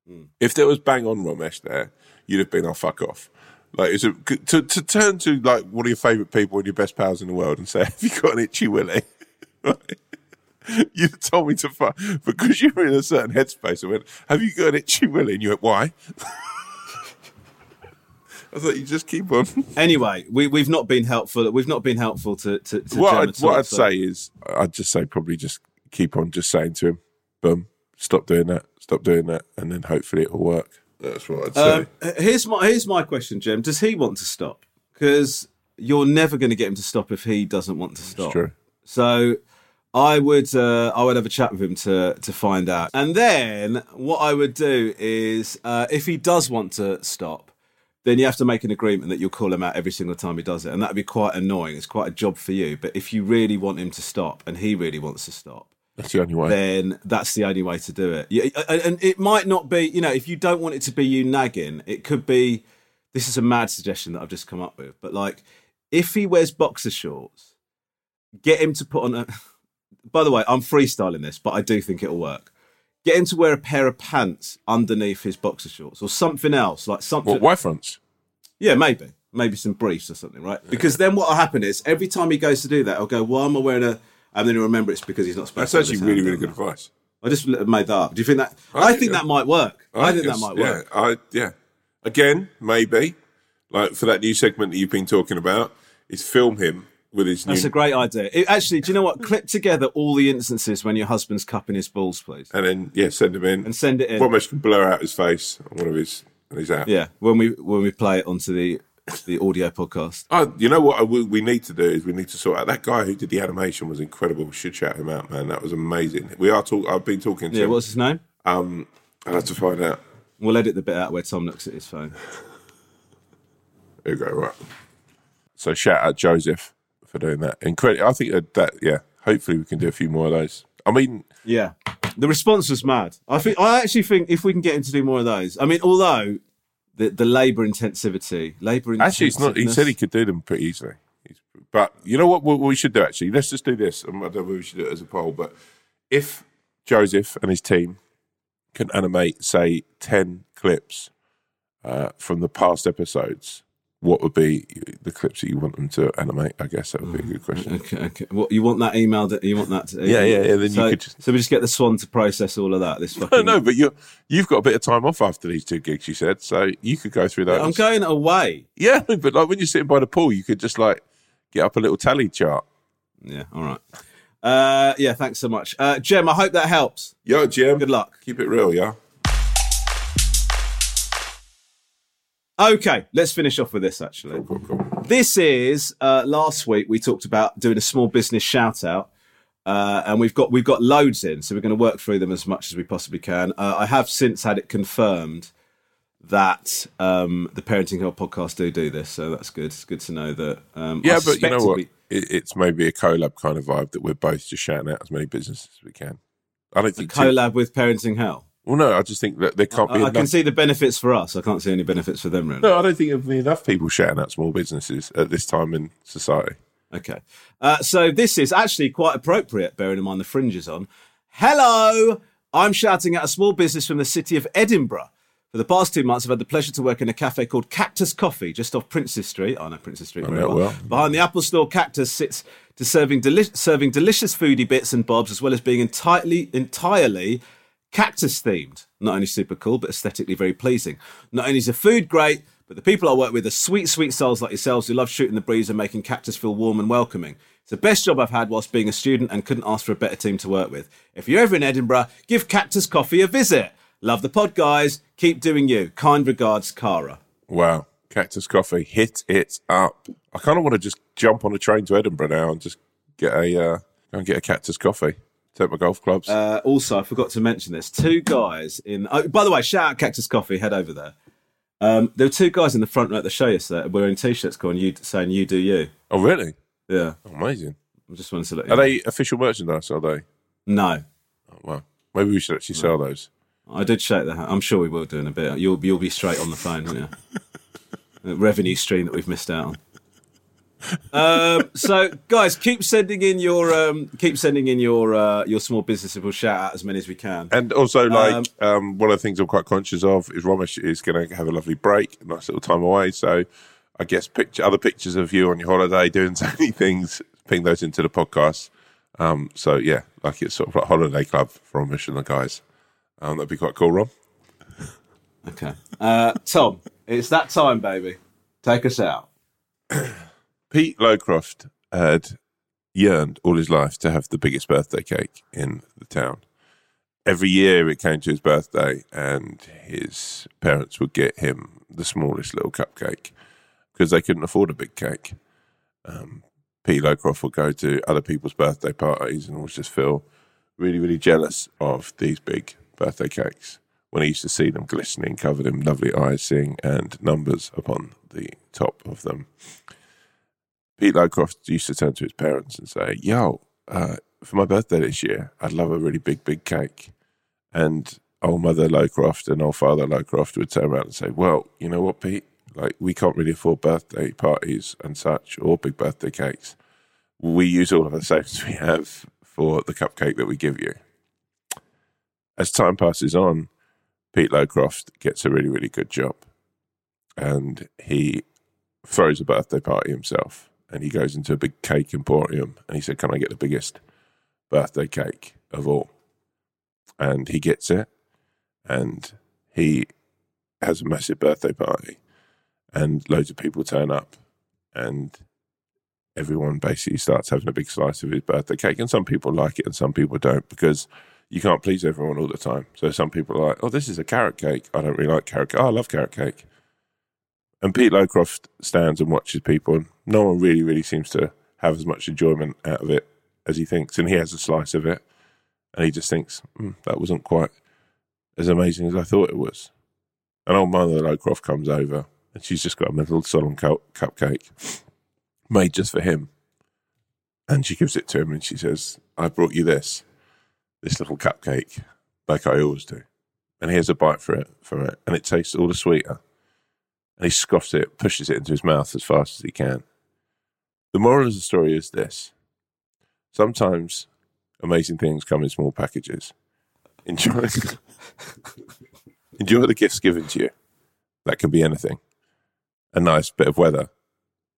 Hmm. If there was bang on Romesh there, you'd have been, oh fuck off. Like it's a, to to turn to like one of your favourite people and your best pals in the world and say, "Have you got an itchy willy?" Right? You told me to fuck because you were in a certain headspace. I went, "Have you got an itchy willy?" And you went, "Why?" I thought you just keep on. Anyway, we, we've not been helpful. We've not been helpful to to, to what I'd, at all, what I'd so- say is, I'd just say probably just keep on just saying to him, "Boom, stop doing that, stop doing that," and then hopefully it'll work. That's what I'd say. Um, here's my here's my question, Jim. Does he want to stop? Because you're never going to get him to stop if he doesn't want to stop. true. So I would uh, I would have a chat with him to to find out, and then what I would do is uh, if he does want to stop. Then you have to make an agreement that you'll call him out every single time he does it, and that'd be quite annoying. It's quite a job for you. But if you really want him to stop, and he really wants to stop, That's the only way. then that's the only way to do it. Yeah, and and it might not be, you know, if you don't want it to be you nagging, it could be. This is a mad suggestion that I've just come up with, but like, if he wears boxer shorts, get him to put on a. By the way, I'm freestyling this, but I do think it'll work. Get him to wear a pair of pants underneath his boxer shorts, or something else, like something. What, Y fronts? Yeah, maybe. Maybe some briefs or something, right? Because then what will happen is every time he goes to do that, I'll go, "Why am I wearing a?" And then he'll remember it's because he's not supposed That's to. have actually really, really good advice. I just made that up. Do you think that? I I, think think that might work. I, think that might yeah, work. I yeah. Again, maybe like for that new segment that you've been talking about. is film him with his That's new, a great idea. It- actually, do you know what? Clip together all the instances when your husband's cupping his balls, please, and then yeah, send him in and send it in. Romesh can blur out his face on one of his, and he's out. Yeah, when we when we play it onto the the audio podcast. Oh, you know what I will- we need to do is we need to sort out that guy who did the animation was incredible. We should shout him out, man. That was amazing. We are talk. I've been talking to Yeah, him. what's his name? Um, I'll have to find out. We'll edit the bit out where Tom looks at his phone. There you go. Right. So shout out Joseph for doing that. Incredible. I think that, that yeah. Hopefully we can do a few more of those. I mean, Yeah, the response was mad. I think I actually think if we can get him to do more of those. I mean, although the the labour intensivity, labour actually, it's not. He said he could do them pretty easily. He's, but you know what? We should do actually? Let's just do this. I don't know if we should do it as a poll, but if Joseph and his team can animate, say, ten clips uh, from the past episodes, what would be the clips that you want them to animate? I guess that would be a good question. Okay, okay. What you want that email? That you want that? To, Yeah, yeah, yeah, then you so, could just- so we just get the Swan to process all of that. This fucking. No, no, but you you've got a bit of time off after these two gigs. You said so you could go through that. I'm going away. Yeah, but like when you're sitting by the pool, you could just like get up a little tally chart. Yeah. All right. Uh, yeah. Thanks so much, uh, Jem. I hope that helps. Yo, Jim. Good luck. Keep it real, yeah. Okay, let's finish off with this. Actually, Cool, cool. this is uh, last week we talked about doing a small business shout out. Uh, and we've got we've got loads in, so we're going to work through them as much as we possibly can. Uh, I have since had it confirmed that um, the Parenting Hell podcast do do this, so that's good. It's good to know that. Um, I Yeah, but you know what? we- It, it's maybe a collab kind of vibe that we're both just shouting out as many businesses as we can. I don't think. collab with Parenting Hell. Well, no, I just think that there can't be. I, I enough, can see the benefits for us. I can't see any benefits for them, really. No, I don't think there'll be enough people shouting out small businesses at this time in society. Okay. Uh, so this is actually quite appropriate, bearing in mind the fringes on. Hello! I'm shouting at a small business from the city of Edinburgh. For the past two months, I've had the pleasure to work in a cafe called Cactus Coffee, just off Princes Street. I know Princes Street very well. well. Behind the Apple Store, Cactus sits to serving, deli- serving delicious foodie bits and bobs, as well as being entirely, entirely cactus themed. Not only super cool, but aesthetically very pleasing. Not only is the food great, but the people I work with are sweet, sweet souls like yourselves who love shooting the breeze and making cactus feel warm and welcoming. It's the best job I've had whilst being a student and couldn't ask for a better team to work with. If you're ever in Edinburgh, give Cactus Coffee a visit. Love the pod, guys. Keep doing you. Kind regards, Cara. Wow, Cactus Coffee, hit it up. I kind of want to just jump on a train to Edinburgh now and just get a uh, and get a Cactus Coffee. Take my golf clubs. Uh, also, I forgot to mention this. Two guys in. Oh, by the way, shout out Cactus Coffee. Head over there. Um, there were two guys in the front row at the show yesterday wearing t-shirts calling you saying "You do you." oh, really? Yeah, Amazing. I just wanted to let you. Are know. they official merchandise? Are they? No, Oh, well, maybe we should actually sell those. I did shake the hand. I'm sure we will do in a bit. You'll you'll be straight on the phone, won't you? Revenue stream that we've missed out on. Um, so, guys, keep sending in your um, keep sending in your uh, your small businesses. We'll shout out as many as we can. And also, like, um, one of the things I'm quite conscious of is Romesh is going to have a lovely break, a nice little time away. So, I guess picture other pictures of you on your holiday doing so many things, ping those into the podcast. Um, so yeah, like it's sort of like holiday club for Romesh and the guys. Um, that'd be quite cool, Rom. Okay, uh, Tom, it's that time, baby. Take us out. Pete Lowcroft had yearned all his life to have the biggest birthday cake in the town. Every year it came to his birthday, and his parents would get him the smallest little cupcake because they couldn't afford a big cake. Um, Pete Lowcroft would go to other people's birthday parties and always just feel really, really jealous of these big birthday cakes when he used to see them glistening, covered in lovely icing and numbers upon the top of them. Pete Lowcroft used to turn to his parents and say, Yo, uh, for my birthday this year, I'd love a really big, big cake. And old mother Lowcroft and old father Lowcroft would turn around and say, Well, you know what, Pete? Like, we can't really afford birthday parties and such or big birthday cakes. We use all of the savings we have for the cupcake that we give you. As time passes on, Pete Lowcroft gets a really, really good job. And he throws a birthday party himself and he goes into a big cake emporium and he said, Can I get the biggest birthday cake of all? And he gets it and he has a massive birthday party and loads of people turn up and everyone basically starts having a big slice of his birthday cake. And some people like it and some people don't because you can't please everyone all the time. So some people are like, oh, this is a carrot cake. I don't really like carrot cake. Oh, I love carrot cake. And Pete Lowcroft stands and watches people, and no one really, really seems to have as much enjoyment out of it as he thinks. And he has a slice of it, and he just thinks, mm, that wasn't quite as amazing as I thought it was. And old mother Lowcroft comes over, and she's just got a little solemn cu- cupcake made just for him. And she gives it to him, and she says, I brought you this, this little cupcake, like I always do. And he has a bite for it, from it, and it tastes all the sweeter and he scoffs it, pushes it into his mouth as fast as he can. The moral of the story is this sometimes amazing things come in small packages. Enjoy, enjoy the gifts given to you. That can be anything a nice bit of weather,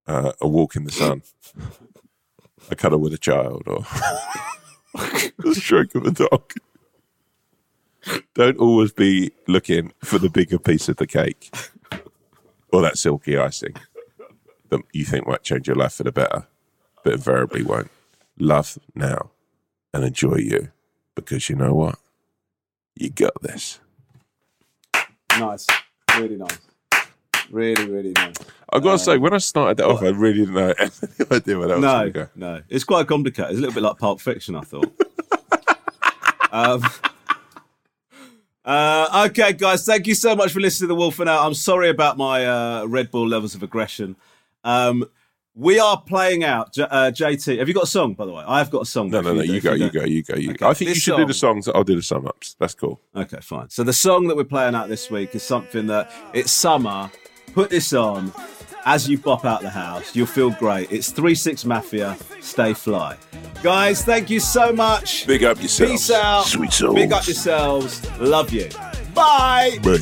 uh, a walk in the sun, a cuddle with a child, or the stroke of a dog. Don't always be looking for the bigger piece of the cake or that silky icing that you think might change your life for the better, but invariably won't. Love now and enjoy you because you know what? You got this. Nice, really nice, really, really nice. I've got to say, when I started that off, I really didn't know any idea where that was No, going to go. no, it's quite complicated. It's a little bit like Pulp Fiction, I thought. um, uh, okay, guys, thank you so much for listening to the Wolf and Owl. I'm sorry about my uh, Red Bull levels of aggression. Um, we are playing out. J- uh, JT, have you got a song, by the way? I've got a song. No, no, no. if You go, you go, you go, you Okay, go. I think you should do the songs. I'll do the sum ups. That's cool. Okay, fine. So the song that we're playing out this week is something that it's summer. Put this on as you bop out the house. You'll feel great. It's Three Six Mafia. Stay fly, guys. Thank you so much. Big up yourselves. Peace out. Sweet souls. Big up yourselves. Love you. Bye. Bye.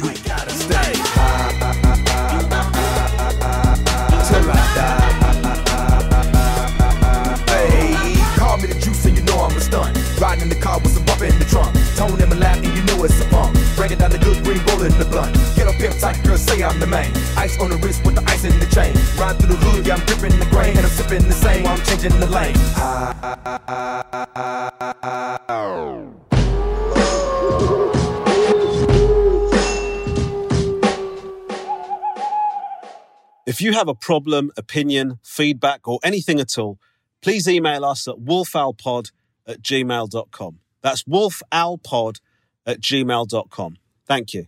Hey, call me the juice and you know I'm a stunt. Riding in the car with some bump in the trunk. Tone in my lap and you know it's a pump. The good green roll in the. Get up pimp tight, girl, say I'm the. Ice on the wrist with the ice in the chain. Ride through the hood, yeah, I'm the grain. And I'm sipping the same while I'm changing the lane. If you have a problem, opinion, feedback, or anything at all, please email us at wolfowlpod at gmail.com. That's wolfowlpod at gmail.com. Thank you.